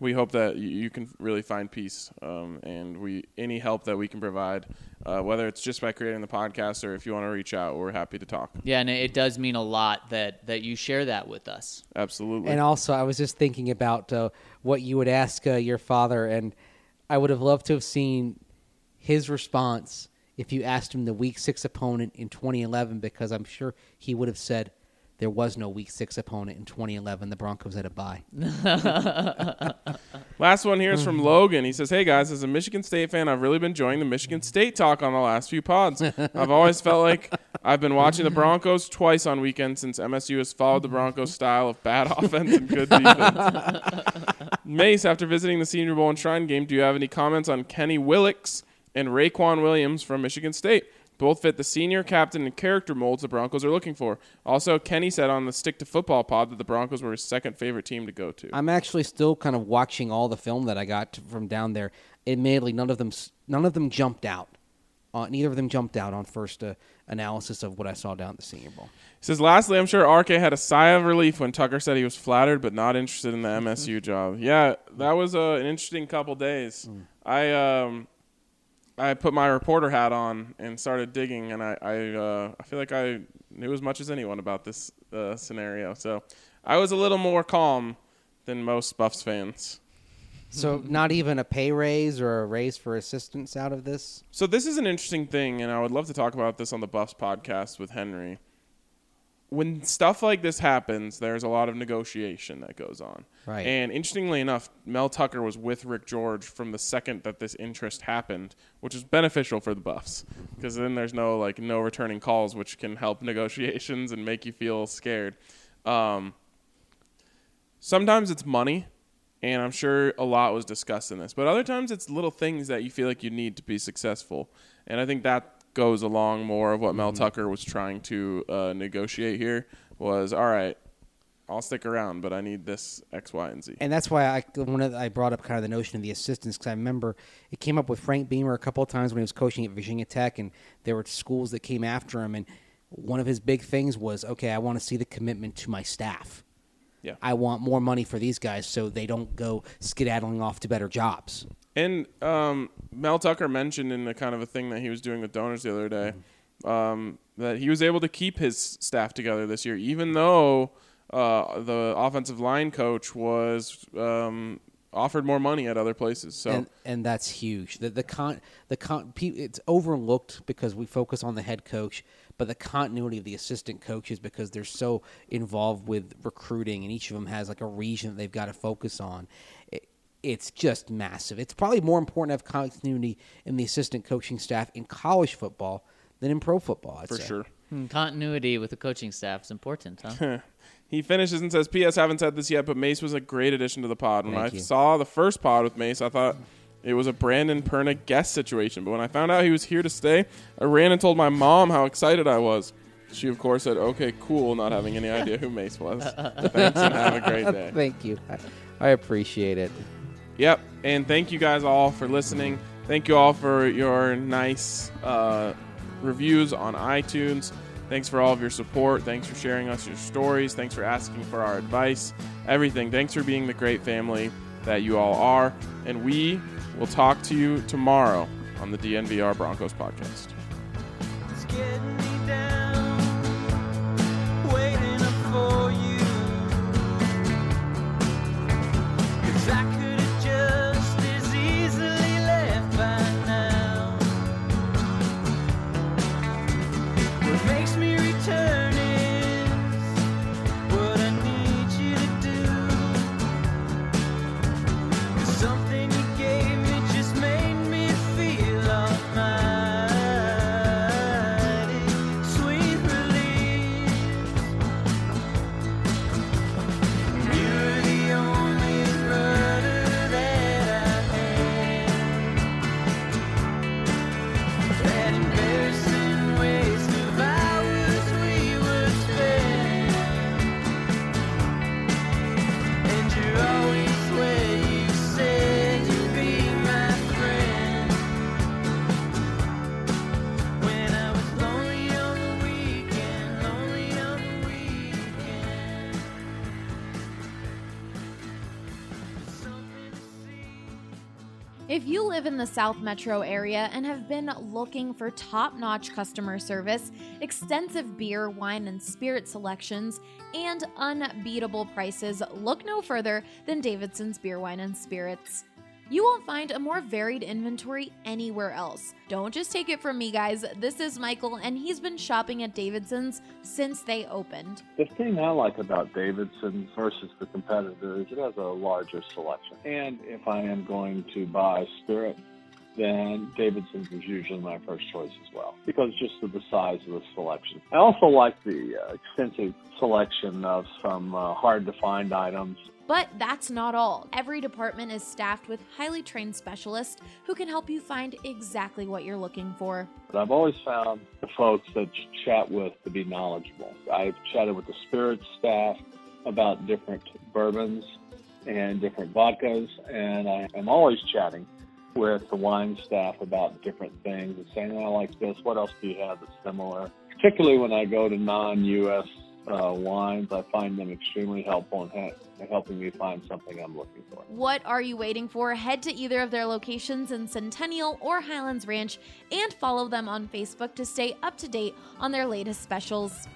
we hope that you, you can really find peace. Um, and we any help that we can provide, uh, whether it's just by creating the podcast or if you want to reach out, we're happy to talk. Yeah, and it it does mean a lot that that you share that with us. Absolutely. And also, I was just thinking about uh, what you would ask uh, your father, and I would have loved to have seen his response if you asked him the Week Six opponent in 2011, because I'm sure he would have said there was no Week Six opponent in 2011. The Broncos had a bye. (laughs) Last one here is from Logan. He says, "Hey guys, as a Michigan State fan, I've really been enjoying the Michigan State talk on the last few pods. I've always felt like I've been watching the Broncos twice on weekends since MSU has followed the Broncos style of bad (laughs) offense and good defense." Mace, after visiting the Senior Bowl and Shrine Game, do you have any comments on Kenny Willekes and Raequan Williams from Michigan State? Both fit the senior captain and character molds the Broncos are looking for. Also, Kenny said on the Stick to Football pod that the Broncos were his second favorite team to go to. I'm actually still kind of watching all the film that I got from down there. Admittedly, none of them none of them jumped out. Uh, neither of them jumped out on first uh, analysis of what I saw down at the Senior Bowl. He says, lastly, I'm sure RK had a sigh of relief when Tucker said he was flattered but not interested in the MSU job. Yeah, that was uh, an interesting couple days. I um, I put my reporter hat on and started digging, and I I, uh, I feel like I knew as much as anyone about this uh, scenario. So I was a little more calm than most Buffs fans. So, not even a pay raise or a raise for assistants out of this. So this is an interesting thing, and I would love to talk about this on the Buffs podcast with Henry. When stuff like this happens, there's a lot of negotiation that goes on. Right. And interestingly enough, Mel Tucker was with Rick George from the second that this interest happened, which is beneficial for the Buffs because then there's no like no returning calls, which can help (laughs) negotiations and make you feel scared. Um, sometimes it's money, and I'm sure a lot was discussed in this, but other times it's little things that you feel like you need to be successful, and I think that goes along more of what Mel Tucker was trying to uh, negotiate here. Was all right. I'll stick around, but I need this X, Y, and Z. And that's why I when I brought up kind of the notion of the assistants because I remember it came up with Frank Beamer a couple of times when he was coaching at Virginia Tech, and there were schools that came after him, and one of his big things was, okay, I want to see the commitment to my staff. Yeah. I want more money for these guys so they don't go skedaddling off to better jobs. And um, Mel Tucker mentioned in the kind of a thing that he was doing with donors the other day um, that he was able to keep his staff together this year, even though uh, the offensive line coach was um, offered more money at other places. So and and that's huge. The the con the con it's overlooked because we focus on the head coach, but the continuity of the assistant coaches because they're so involved with recruiting, and each of them has like a region that they've got to focus on. It, it's just massive. It's probably more important to have continuity in the assistant coaching staff in college football than in pro football. I'd for say. sure. Hmm, Continuity with the coaching staff is important, huh? (laughs) He finishes and says, P.S. haven't said this yet, but Mace was a great addition to the pod. When Thank I you. saw the first pod with Mace, I thought it was a Brandon Perna guest situation. But when I found out he was here to stay, I ran and told my mom how excited I was. She, of course, said, okay, cool, not having any idea who Mace was. (laughs) Thanks and have a great day. (laughs) Thank you. I, I appreciate it. Yep. And thank you guys all for listening. Thank you all for your nice uh, reviews on iTunes. Thanks for all of your support. Thanks for sharing us your stories. Thanks for asking for our advice. Everything. Thanks for being the great family that you all are. And we will talk to you tomorrow on the DNVR Broncos podcast. The South Metro area and have been looking for top notch customer service, extensive beer, wine, and spirit selections, and unbeatable prices, look no further than Davidson's Beer, Wine, and Spirits. You won't find a more varied inventory anywhere else. Don't just take it from me, guys. This is Michael, and he's been shopping at Davidson's since they opened. The thing I like about Davidson versus the competitor is it has a larger selection. And if I am going to buy spirit, then Davidson's is usually my first choice as well because just of the size of the selection. I also like the uh, extensive selection of some uh, hard to find items. But that's not all. Every department is staffed with highly trained specialists who can help you find exactly what you're looking for. But I've always found the folks that you chat with to be knowledgeable. I've chatted with the spirits staff about different bourbons and different vodkas, and I am always chatting with the wine staff about different things and saying, oh, I like this. What else do you have that's similar? Particularly when I go to non US uh, wines, I find them extremely helpful in, ha- in helping me find something I'm looking for. What are you waiting for? Head to either of their locations in Centennial or Highlands Ranch and follow them on Facebook to stay up to date on their latest specials.